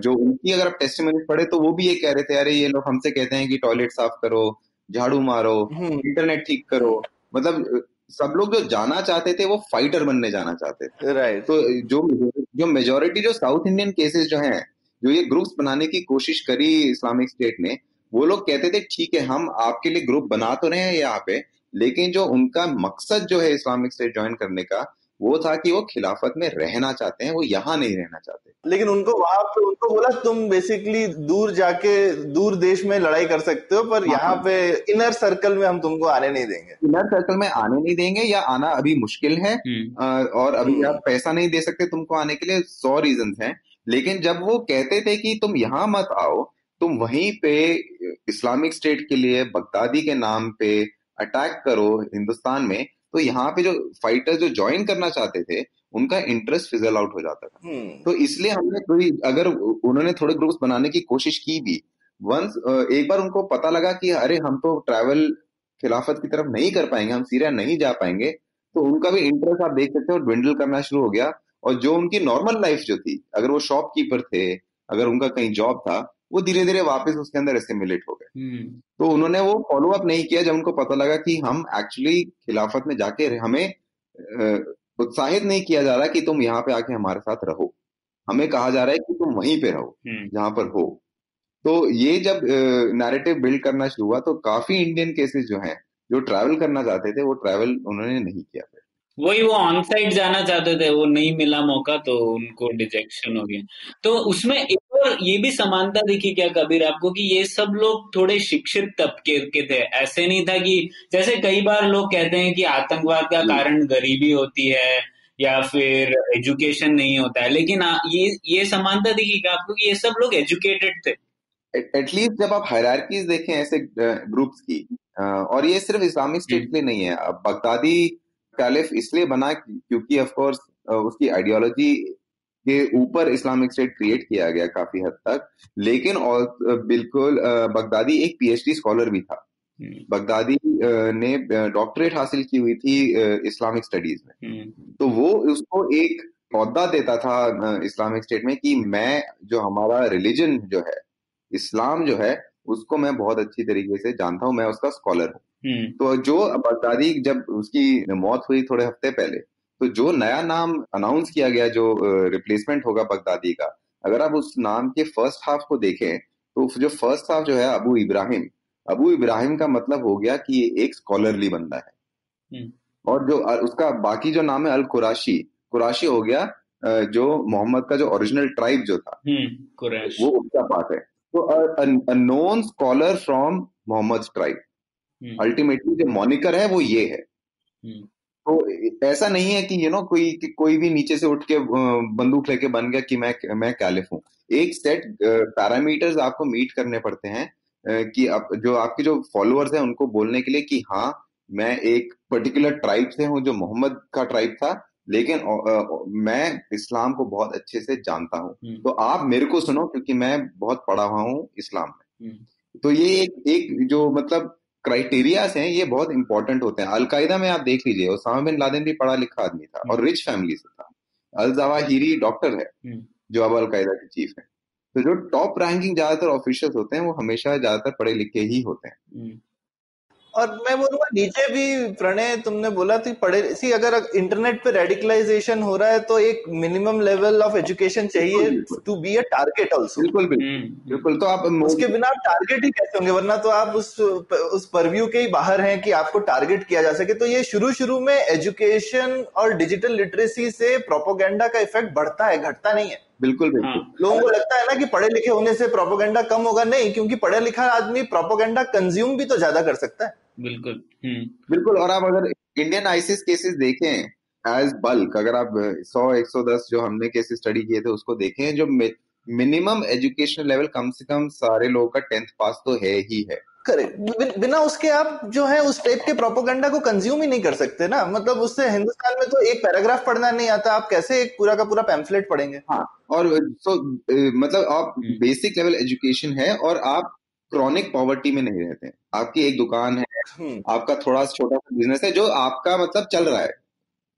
जो उनकी अगर आप टेस्टिमनी पढ़े तो वो भी ये कह रहे थे अरे ये लोग हमसे कहते हैं कि टॉयलेट साफ़ करो झाड़ू मारो हम्म। इंटरनेट ठीक करो। मतलब सब लोग जो जाना चाहते थे वो फाइटर बनने जाना चाहते थे। राइट तो जो जो मेजोरिटी जो साउथ इंडियन केसेस जो हैं जो ये ग्रुप्स बनाने की कोशिश करी इस्लामिक स्टेट ने वो लोग कहते थे ठीक है हम आपके लिए ग्रुप बना तो रहे हैं यहाँ पे लेकिन जो उनका मकसद जो है इस्लामिक स्टेट ज्वाइन करने का वो था कि वो खिलाफत में रहना चाहते हैं वो यहाँ नहीं रहना चाहते लेकिन उनको वहाँ पे उनको बोला तुम बेसिकली दूर जाके दूर देश में लड़ाई कर सकते हो पर हाँ। यहाँ पे इनर सर्कल में हम तुमको आने नहीं देंगे इनर सर्कल में आने नहीं देंगे या आना अभी मुश्किल है हम्म, और अभी हम्म। आप पैसा नहीं दे सकते तुमको आने के लिए सौ रीजन है लेकिन जब वो कहते थे कि तुम यहाँ मत आओ तुम वहीं पे इस्लामिक स्टेट के लिए बगदादी के नाम पे अटैक करो हिंदुस्तान में तो यहाँ पे जो फाइटर जो ज्वाइन करना चाहते थे उनका इंटरेस्ट फिजल आउट हो जाता था। हम्म। तो इसलिए हमने कोई अगर उन्होंने थोड़े ग्रुप्स बनाने की कोशिश की भी वंस एक बार उनको पता लगा कि अरे हम तो ट्रैवल खिलाफत की तरफ़ नहीं कर पाएँगे हम सीरिया नहीं जा पाएँगे तो उनका भी इंटरेस्ट आप देख सकते हो ड्विंडल करना शुरू हो गया। और जो उनकी नॉर्मल लाइफ जो थी अगर वो शॉपकीपर थे अगर उनका कहीं जॉब था वो धीरे धीरे वापस उसके अंदर एस्टिमुलेट हो गए। हम्म, तो उन्होंने वो फॉलो अप नहीं किया जब उनको पता लगा कि हम एक्चुअली खिलाफत में जाके हमें उत्साहित नहीं किया जा रहा कि तुम यहाँ पे आके हमारे साथ रहो। हमें कहा जा रहा है कि तुम वहीं पे रहो हम्म, जहाँ पर हो। तो ये जब नैरेटिव बिल्ड करना शुरू हुआ तो काफ़ी इंडियन केसेस जो हैं जो ट्रैवल करना चाहते थे वो ट्रैवल उन्होंने नहीं किया फिर। वही वो ऑन साइड जाना चाहते थे वो नहीं मिला मौका तो उनको डिजेक्शन हो गया। तो उसमें एक ये भी समानता दिखी क्या कबीर आपको कि ये सब लोग थोड़े शिक्षित तबके के थे। ऐसे नहीं था कि जैसे कई बार लोग कहते हैं कि आतंकवाद का कारण गरीबी होती है या फिर एजुकेशन नहीं होता है। लेकिन आ, ये ये समानता दिखी क्या आपको कि ये सब लोग एजुकेटेड थे? एटलीस्ट जब आप हायरार्कीज देखें ऐसे ग्रुप्स की और ये सिर्फ़ इस्लामिक स्टेट हम्म। के लिए नहीं है। बगदादी कैलिफ इसलिए बना क्योंकि ऑफ़ कोर्स उसकी आइडियोलॉजी के ऊपर इस्लामिक स्टेट क्रिएट किया गया काफ़ी हद तक लेकिन और बिल्कुल बगदादी एक पीएचडी स्कॉलर भी था हम्म। बगदादी ने डॉक्टरेट हासिल की हुई थी इस्लामिक स्टडीज़ में हम्म। तो वो उसको एक पौधा देता था इस्लामिक स्टेट में कि मैं जो हमारा रिलीजन जो है इस्लाम जो है उसको मैं बहुत अच्छी तरीके से जानता हूँ मैं उसका स्कॉलर हूँ हम्म। तो जो बगदादी जब उसकी मौत हुई थोड़े हफ़्ते पहले तो जो नया नाम अनाउंस किया गया जो रिप्लेसमेंट होगा बगदादी का अगर आप उस नाम के फ़र्स्ट हाफ़ को देखें तो जो फ़र्स्ट हाफ़ जो है अबू इब्राहिम अबू इब्राहिम का मतलब हो गया कि ये एक स्कॉलरली बंदा है। हम्म। और जो उसका बाकी जो नाम है अल कुराशी कुराशी हो गया जो मोहम्मद का जो ओरिजिनल ट्राइब जो था हम्म, वो उसका पार्ट है। तो known scholar from Mohammed tribe ultimately जो मॉनिकर है वो ये है। हम्म। तो ऐसा नहीं है कि यू नो कोई कि कोई भी नीचे से उठ के बंदूक लेके बन गया कि मैं मैं कैलिफ हूँ एक सेट पैरामीटर्स आपको मीट करने पड़ते हैं कि आप जो आपके जो फॉलोअर्स हैं उनको बोलने के लिए कि हाँ मैं एक पर्टिकुलर ट्राइब से हूँ जो मोहम्मद का ट्राइब था लेकिन मैं इस्लाम को बहुत अच्छे से जानता हूँ हम्म। तो आप मेरे को सुनो क्योंकि मैं बहुत पढ़ा हुआ हूँ इस्लाम में हम्म। तो ये एक एक जो मतलब क्राइटेरियाज हैं ये बहुत इंपॉर्टेंट होते हैं अलकायदा में आप देख लीजिए ओसामा बिन लादेन भी पढ़ा लिखा आदमी था और रिच हम्म। फैमिली से था अल जवाहिरी डॉक्टर है हम्म। जो अब अलकायदा के चीफ है तो जो टॉप रैंकिंग ज़्यादातर ऑफिशियल होते हैं वो हमेशा ज़्यादातर पढ़े लिखे ही होते हैं हम्म। और मैं बोलूँगा नीचे भी प्रणय तुमने बोला थी पढ़े सी अगर इंटरनेट पे रेडिकलाइजेशन हो रहा है तो एक मिनिमम लेवल ऑफ़ एजुकेशन चाहिए to be a target also बिल्कुल हम्म। बिल्कुल तो आप उसके बिना आप टारगेट ही कैसे होंगे वरना तो आप उस उस परव्यू के ही बाहर हैं कि आपको टारगेट किया जा सके। तो ये शुरू शुरू में एजुकेशन और डिजिटल लिटरेसी से प्रोपोगेंडा का इफ़ेक्ट बढ़ता है घटता नहीं है। बिल्कुल बिल्कुल। हाँ। लोगों को लगता है ना कि पढ़े लिखे होने से प्रोपोगेंडा कम होगा। नहीं क्योंकि पढ़े लिखा आदमी प्रोपोगेंडा कंज्यूम भी तो ज़्यादा कर सकता है। बिल्कुल। हम्म। बिल्कुल और आप अगर इंडियन आईसीस केसेस देखें एज बल्क अगर आप 100 110 जो हमने केसेस स्टडी किए थे उसको देखें जो मिनिमम एजुकेशन लेवल कम से कम सारे लोगों का टेंथ पास तो है ही है। करेक्ट बिना उसके आप जो है उस टाइप के प्रोपोगंडा को कंज्यूम ही नहीं कर सकते ना। मतलब उससे हिंदुस्तान में तो एक पैराग्राफ पढ़ना नहीं आता आप कैसे एक पूरा का पूरा पैम्फलेट पढ़ेंगे? हाँ और तो मतलब आप बेसिक लेवल एजुकेशन है और आप क्रॉनिक पॉवर्टी में नहीं रहते आपकी एक दुकान है हम्म। आपका थोड़ा छोटा सा बिज़नेस है जो आपका मतलब चल रहा है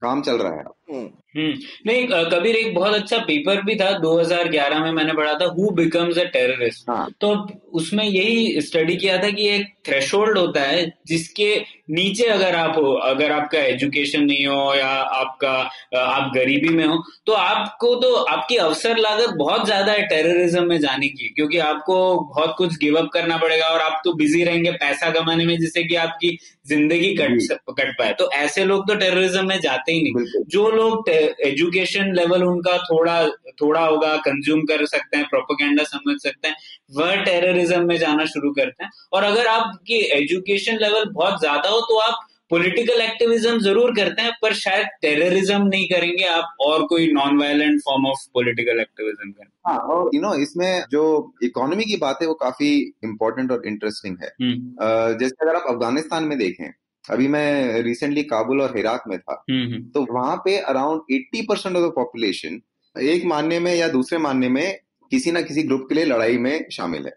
काम चल रहा है। हम्म, हम्म। नहीं कबीर एक बहुत अच्छा पेपर भी था 2011 में मैंने पढ़ा था हु बिकम्स अ टेररिस्ट तो उसमें यही स्टडी किया था कि एक थ्रेशोल्ड होता है जिसके नीचे अगर आप हो अगर आपका एजुकेशन नहीं हो या आपका आप गरीबी में हो तो आपको तो आपकी अवसर लागत बहुत ज़्यादा है टेररिज्म में जाने की क्योंकि आपको बहुत कुछ गिव अप करना पड़ेगा और आप तो बिज़ी रहेंगे पैसा कमाने में जिससे कि आपकी ज़िंदगी कट कट पाए। तो ऐसे लोग तो टेररिज्म में जाते ही नहीं। जो लोग एजुकेशन लेवल उनका थोड़ा थोड़ा होगा कंज्यूम कर सकते हैं प्रोपोगेंडा समझ सकते हैं। वह टेररिज्म में जाना शुरू करते हैं और अगर आपकी एजुकेशन लेवल बहुत ज़्यादा हो तो आप पॉलिटिकल एक्टिविज्म ज़रूर करते हैं पर शायद टेररिज्म नहीं करेंगे आप और कोई non violent form of political activism करें हाँ और यू नो इसमें जो इकोनॉमी की बात है वो काफ़ी इम्पोर्टेंट और इंटरेस्टिंग है हम्म। जैसे अगर आप अफ़गानिस्तान में देखें अभी मैं रिसेंटली काबुल और हिराक में था हम्म, हम्म। तो वहाँ पे around eighty percent of the population एक मानने में या दूसरे मानने में किसी ना किसी ग्रुप के लिए लड़ाई में शामिल है।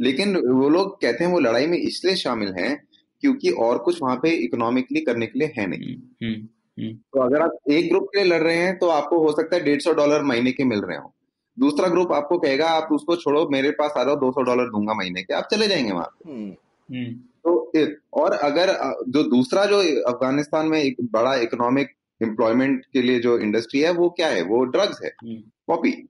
लेकिन वो लोग कहते हैं वो लड़ाई में इसलिए शामिल हैं क्योंकि और कुछ वहाँ पे इकोनॉमिकली करने के लिए है नहीं। हम्म, हम्म, हम्म। तो अगर आप एक ग्रुप के लिए लड़ रहे हैं तो आपको हो सकता है डेढ़ सौ डॉलर महीने के मिल रहे हो। दूसरा ग्रुप आपको कहेगा आप उसको छोड़ो मेरे पास आ जाओ दो सौ डॉलर दूँगा महीने के आप चले जाएँगे वहाँ पे। तो और अगर जो दूसरा जो अफ़गानिस्तान में एक बड़ा इकोनॉमिक एम्प्लॉयमेंट के लिए जो इंडस्ट्री है वो क्या है? वो ड्रग्स है। पॉपी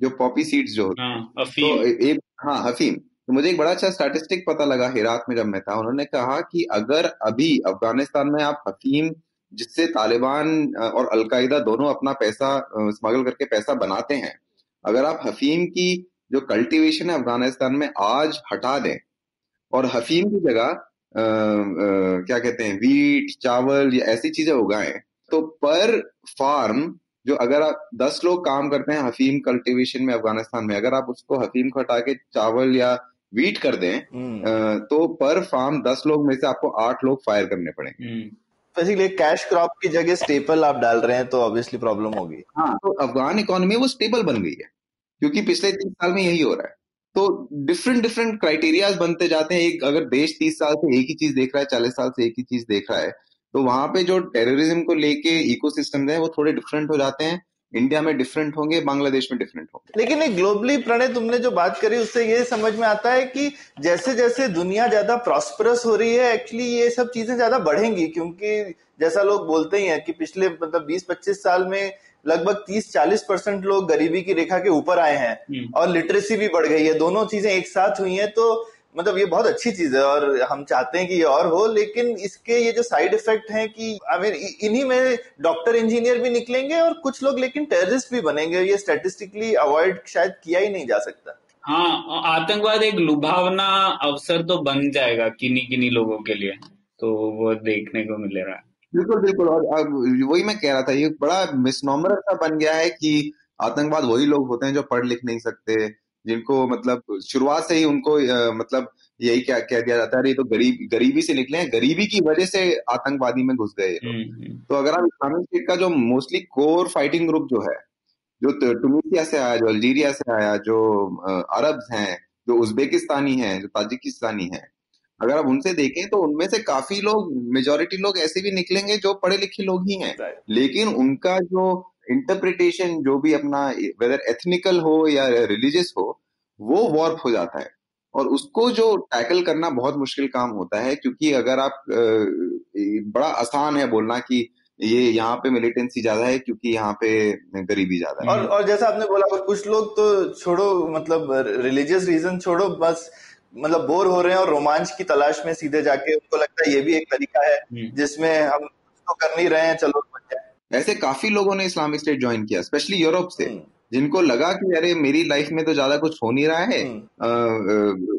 जो पॉपी सीड्स जो होती हाँ, तो एक हाँ हफीम तो मुझे एक बड़ा अच्छा स्टैटिस्टिक पता लगा हिरात में जब मैं था। उन्होंने कहा कि अगर अभी अफ़गानिस्तान में आप हफीम जिससे तालिबान और अलकायदा दोनों अपना पैसा स्मगल करके पैसा बनाते हैं अगर आप हफीम की जो कल्टीवेशन है अफ़गानिस्तान में आज हटा दें और हफीम की जगह क्या कहते हैं वीट चावल या ऐसी चीज़ें उगाएँ तो पर फार्म जो अगर आप दस लोग काम करते हैं हफीम कल्टीवेशन में अफ़गानिस्तान में अगर आप उसको हफीम को हटा के चावल या वीट कर दें हम्म। तो पर फार्म दस लोग में से आपको आठ लोग फायर करने पड़ेंगे। बेसिकली कैश क्रॉप की जगह स्टेपल आप डाल रहे हैं तो ऑब्वियसली प्रॉब्लम होगी। हाँ तो अफगान इकोनॉमी वो स्टेबल बन गई है क्योंकि पिछले तीस साल में यही हो रहा है। तो डिफरेंट डिफरेंट क्राइटेरियाज बनते जाते हैं। एक अगर देश तीस साल से एक ही चीज़ देख रहा है चालीस साल से एक ही चीज़ देख रहा है तो वहाँ पे जो टेररिज्म को लेके इकोसिस्टम है वो थोड़े डिफरेंट हो जाते हैं। इंडिया में डिफरेंट होंगे बांग्लादेश में डिफरेंट होंगे। लेकिन एक ग्लोबली प्रणय तुमने जो बात करी उससे ये समझ में आता है कि जैसे जैसे दुनिया ज़्यादा प्रॉस्परस हो रही है एक्चुअली ये सब चीज़ें ज़्यादा बढ़ेंगी क्योंकि जैसा लोग बोलते ही हैं कि पिछले मतलब 20-25 साल में लगभग 30-40 परसेंट लोग गरीबी की रेखा के ऊपर आए हैं हम्म। और लिटरेसी भी बढ़ गई है। दोनों चीज़ें एक साथ हुई हैं तो मतलब ये बहुत अच्छी चीज़ है और हम चाहते हैं कि ये और हो लेकिन इसके ये जो साइड इफ़ेक्ट हैं कि आई मीन इन्हीं में डॉक्टर इंजीनियर भी निकलेंगे और कुछ लोग लेकिन टेररिस्ट भी बनेंगे। ये स्टेटिस्टिकली अवॉइड शायद किया ही नहीं जा सकता। हाँ आतंकवाद एक लुभावना अवसर तो बन जाएगा किन्हीं किन्हीं लोगों के लिए तो वो देखने को मिलेगा बिल्कुल बिल्कुल और अब वही मैं कह रहा था ये बड़ा मिसनॉमर सा बन गया है कि आतंकवाद वही लोग होते हैं जो पढ़ लिख नहीं सकते जिनको मतलब शुरुआत से ही उनको मतलब यही क्या कह दिया जाता है ये तो गरीब गरीबी से निकले हैं गरीबी की वजह से आतंकवादी में घुस गए हम्म, हम्म। तो अगर आप इस्लामिक स्टेट का जो मोस्टली कोर फाइटिंग ग्रुप जो है जो टूनिसिया से आया जो अल्जीरिया से आया जो अरब हैं जो उज्बेकिस्तानी हैं जो ताजिकिस्तानी हैं अगर आप उनसे देखें तो उनमें से काफ़ी लोग मेजोरिटी लोग ऐसे भी निकलेंगे जो पढ़े लिखे लोग ही हैं। लेकिन उनका जो इंटरप्रिटेशन जो भी अपना वेदर एथनिकल हो या रिलीजियस हो वो वॉर्प हो जाता है और उसको जो टैकल करना बहुत मुश्किल काम होता है क्योंकि अगर आप बड़ा आसान है बोलना कि ये यहाँ पे मिलिटेंसी ज़्यादा है क्योंकि यहाँ पे गरीबी ज़्यादा है और और जैसा आपने बोला कुछ लोग तो छोड़ो मतलब रिलीजियस रीजन छोड़ो बस मतलब बोर हो रहे हैं और रोमांच की तलाश में सीधे जाके उनको लगता है ये भी एक तरीका है हम्म। जिसमें हम तो कर नहीं रहे हैं चलो ऐसे काफ़ी लोगों ने इस्लामिक स्टेट ज्वाइन किया स्पेशली यूरोप से हम्म। जिनको लगा कि अरे मेरी लाइफ में तो ज़्यादा कुछ हो नहीं रहा है। आ, हम्म। आ,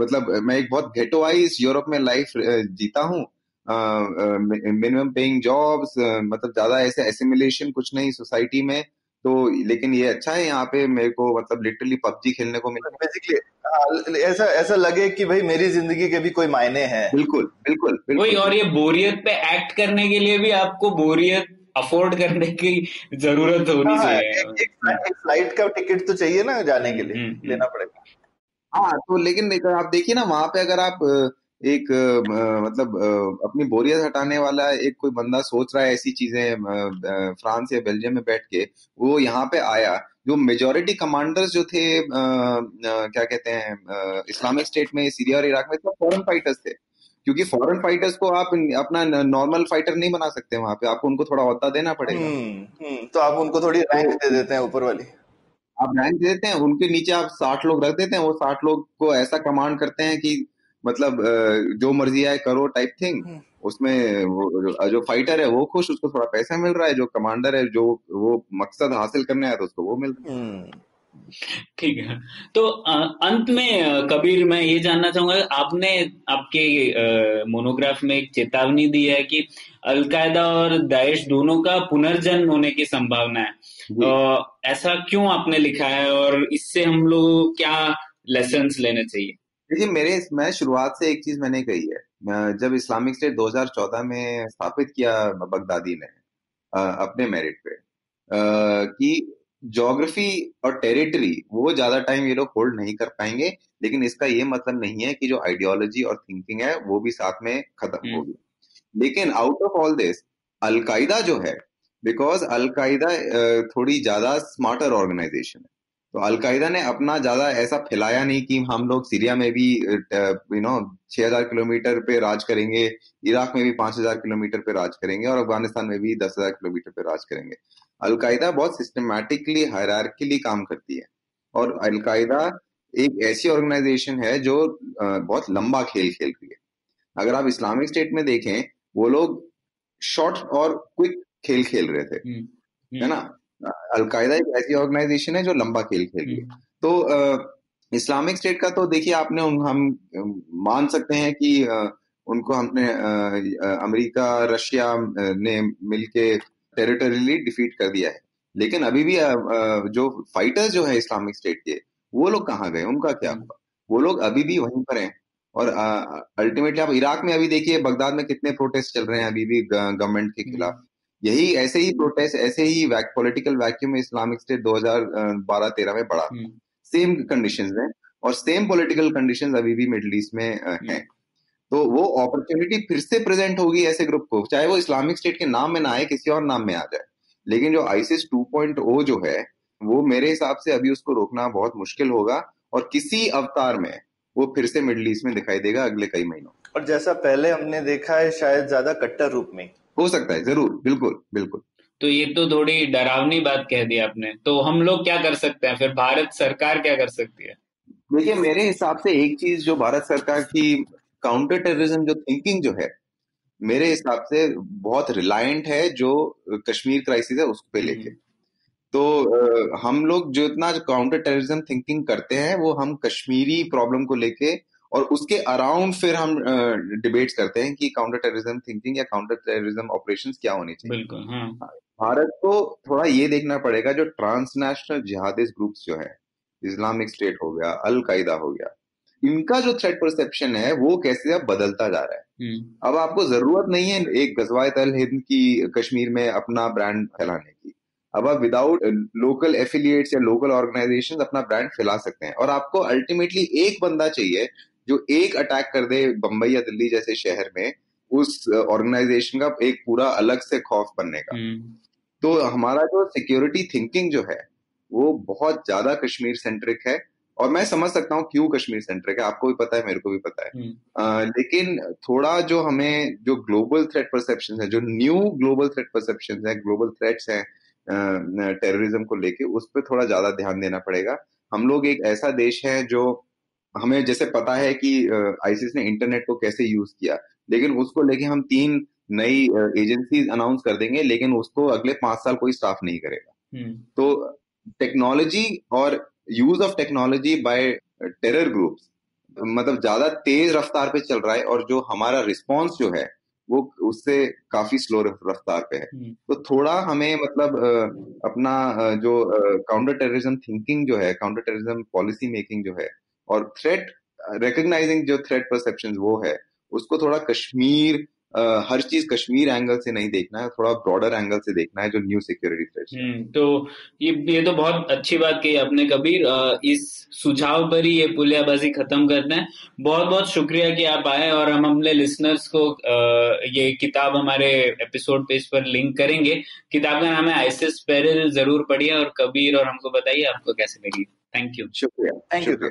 मतलब मैं एक बहुत गेटोवाइज यूरोप में लाइफ जीता हूँ। मिनिमम पेइंग जॉब्स मतलब ज़्यादा ऐसे एसिमिलेशन कुछ नहीं सोसाइटी में। तो लेकिन ये अच्छा है यहाँ पे मेरे को मतलब लिटरली पबजी खेलने को मिला। बेसिकली हाँ, ऐसा ऐसा लगे कि भाई मेरी ज़िंदगी के भी कोई मायने हैं। बिल्कुल बिल्कुल बिल्कुल। और ये बोरियत पे एक्ट करने के लिए भी आपको बोरियत अफोर्ड करने की ज़रूरत होनी हाँ, चाहिए। एक, एक, एक फ़्लाइट का टिकट तो चाहिए ना जाने के लिए हम्म, हम्म। लेना पड़ेगा। हाँ तो लेकिन आप देखिए ना वहाँ पे अगर आप एक आ, मतलब आ, अपनी बोरियत हटाने वाला एक कोई बंदा सोच रहा है ऐसी चीज़ें फ्रांस या बेल्जियम में बैठ के वो यहाँ पे आया। जो मेजोरिटी कमांडर्स जो थे आ, क्या कहते हैं इस्लामिक स्टेट में सीरिया और इराक में सब फॉरन फाइटर्स थे। क्योंकि फॉरेन फाइटर्स को आप अपना नॉर्मल फाइटर नहीं बना सकते वहाँ पे। आपको उनको थोड़ा अहदा देना पड़ेगा। हम्म, हम्म, तो आप उनको थोड़ी रैंक दे देते हैं ऊपर वाली। आप रैंक दे देते हैं उनके नीचे आप साठ लोग रख देते हैं वो साठ लोग को ऐसा कमांड करते हैं कि मतलब जो मर्ज़ी आए करो टाइप थिंग हम्म। उसमें वो जो फाइटर है वो खुश उसको थोड़ा पैसा मिल रहा है जो कमांडर है जो वो मकसद हासिल करने आया तो उसको वो मिल रहा है। ठीक है। तो अंत में कबीर मैं ये जानना चाहूँगा आपने आपके मोनोग्राफ में एक चेतावनी दी है कि अलकायदा और दाइश दोनों का पुनर्जन्म होने की संभावना है। ऐसा क्यों आपने लिखा है और इससे हम लोग क्या लेसन लेने चाहिए? देखिए मेरे मैं शुरुआत से एक चीज़ मैंने कही है। जब इस्लामिक स्टेट 2014 में स्थापित किया बगदादी ने अपने मेरिट पे कि जोग्राफी और टेरिटरी वो ज़्यादा टाइम ये लोग होल्ड नहीं कर पाएँगे लेकिन इसका ये मतलब नहीं है कि जो आइडियोलॉजी और थिंकिंग है वो भी साथ में खत्म हम्म। होगी लेकिन out of all this al Qaeda जो है बिकॉज़ अलकायदा थोड़ी ज़्यादा स्मार्टर ऑर्गेनाइजेशन है तो अलकायदा ने अपना ज़्यादा ऐसा फैलाया नहीं कि हम लोग सीरिया में भी यू नो छह हज़ार किलोमीटर पे राज करेंगे इराक में भी पाँच हज़ार किलोमीटर पे राज करेंगे और अफ़गानिस्तान में भी दस हज़ार किलोमीटर पे राज करेंगे। अलकायदा बहुत सिस्टमैटिकली हायरार्किली काम करती है और अलकायदा एक ऐसी ऑर्गेनाइजेशन है जो बहुत लंबा खेल खेल रही है। अगर आप इस्लामिक स्टेट में देखें वो लोग शॉर्ट और क्विक खेल खेल रहे थे। हम्म, है ना? अलकायदा एक ऐसी ऑर्गेनाइजेशन है जो लंबा खेल खेल रही है तो इस्लामिक स्टेट का तो देखिए आपने उन, हम मान सकते हैं कि उनको हमने अमेरिका रशिया ने मिलके टेरिटोरियली डिफीट कर दिया है। लेकिन अभी भी जो फाइटर्स जो है इस्लामिक स्टेट के वो लोग कहाँ गए? उनका क्या हुआ? वो लोग अभी भी वहीं पर हैं। और अल्टीमेटली आप इराक में अभी देखिए बगदाद में कितने प्रोटेस्ट चल रहे हैं अभी भी गवर्नमेंट के खिलाफ। यही ऐसे ही प्रोटेस्ट ऐसे ही वैक, पॉलिटिकल वैक्यूम इस्लामिक स्टेट 2012-13 में बढ़ा। सेम कंडीशंस में और सेम पॉलिटिकल कंडीशंस अभी भी मिडिल ईस्ट में हैं। तो वो अपॉर्चुनिटी फिर से प्रेजेंट होगी ऐसे ग्रुप को। चाहे वो इस्लामिक स्टेट के नाम में ना आए किसी और नाम में आ जाए। लेकिन जो आईसिस 2.0 जो है वो मेरे हिसाब से अभी उसको रोकना बहुत मुश्किल होगा और किसी अवतार में वो फिर से मिडल ईस्ट में दिखाई देगा अगले कई महीनों। और जैसा पहले हमने देखा है शायद ज़्यादा कट्टर रूप में। हो सकता है ज़रूर बिल्कुल बिल्कुल। तो ये तो थोड़ी डरावनी बात कह दी आपने। तो हम लोग क्या कर सकते हैं? फिर भारत सरकार क्या कर सकती है? देखिए मेरे हिसाब से एक चीज़ जो भारत सरकार की काउंटर टेररिज्म जो थिंकिंग जो है मेरे हिसाब से बहुत रिलायंट है जो कश्मीर क्राइसिस है उस पे लेके। तो हम लोग जो इतना काउंटर टेररिज्म थिंकिंग करते हैं वो हम कश्मीरी प्रॉब्लम को लेके और उसके अराउंड फिर हम डिबेट्स करते हैं कि काउंटर टेररिज्म थिंकिंग या काउंटर टेररिज्म ऑपरेशंस क्या होने चाहिए बिल्कुल हाँ। भारत को थोड़ा ये देखना पड़ेगा जो ट्रांसनेशनल जिहादिस्ट ग्रुप्स जो है इस्लामिक स्टेट हो गया अलकायदा हो गया इनका जो थ्रेट परसेप्शन है वो कैसे अब बदलता जा रहा है हम्म। अब आपको ज़रूरत नहीं है एक गजवायत अल हिंद की कश्मीर में अपना ब्रांड फैलाने की अब आप विदाउट लोकल एफिलिएट्स या लोकल ऑर्गेनाइजेशन अपना ब्रांड फैला सकते हैं और आपको अल्टीमेटली एक बंदा चाहिए जो एक अटैक कर दे बंबई या दिल्ली जैसे शहर में उस ऑर्गेनाइजेशन का एक पूरा अलग से खौफ बनने का हम्म। तो हमारा जो सिक्योरिटी थिंकिंग जो है वो बहुत ज़्यादा कश्मीर सेंट्रिक है और मैं समझ सकता हूँ क्यों कश्मीर सेंट्रिक है आपको भी पता है मेरे को भी पता है आ, हम्म। लेकिन थोड़ा जो हमें जो ग्लोबल थ्रेट परसेप्शन है जो न्यू ग्लोबल थ्रेट परसेप्शन है ग्लोबल थ्रेट्स है टेररिज्म को लेके उस पर थोड़ा ज़्यादा ध्यान देना पड़ेगा हम लोग एक ऐसा देश है जो हमें जैसे पता है कि आईसीस ने इंटरनेट को कैसे यूज़ किया लेकिन उसको लेके हम तीन नई एजेंसीज अनाउंस कर देंगे लेकिन उसको अगले पाँच साल कोई स्टाफ नहीं करेगा हम्म। तो टेक्नोलॉजी और use of technology by terror groups मतलब ज़्यादा तेज रफ्तार पे चल रहा है और जो हमारा रिस्पॉन्स जो है वो उससे काफ़ी स्लो रफ्तार पे है हम्म। तो थोड़ा हमें मतलब अपना जो काउंटर टेररिज्म थिंकिंग जो है काउंटर टेररिज्म पॉलिसी मेकिंग जो है और थ्रेट रिकग्नाइजिंग जो थ्रेट परसेप्शन वो है उसको थोड़ा कश्मीर Uh, हर चीज़ कश्मीर एंगल से नहीं देखना है थोड़ा ब्रॉडर एंगल से देखना है जो न्यू सिक्योरिटी थ्रेट तो ये ये तो बहुत अच्छी बात कही आपने कबीर इस सुझाव पर ही ये पुलियाबाजी खत्म करते हैं। बहुत बहुत शुक्रिया कि आप आए और हम अपने लिसनर्स को ये किताब हमारे एपिसोड पेज पर लिंक करेंगे। किताब का नाम है आइसिस पेरिल ज़रूर पढ़िए और कबीर और हमको बताइए आपको कैसे लगी। थैंक यू शुक्रिया। Thank you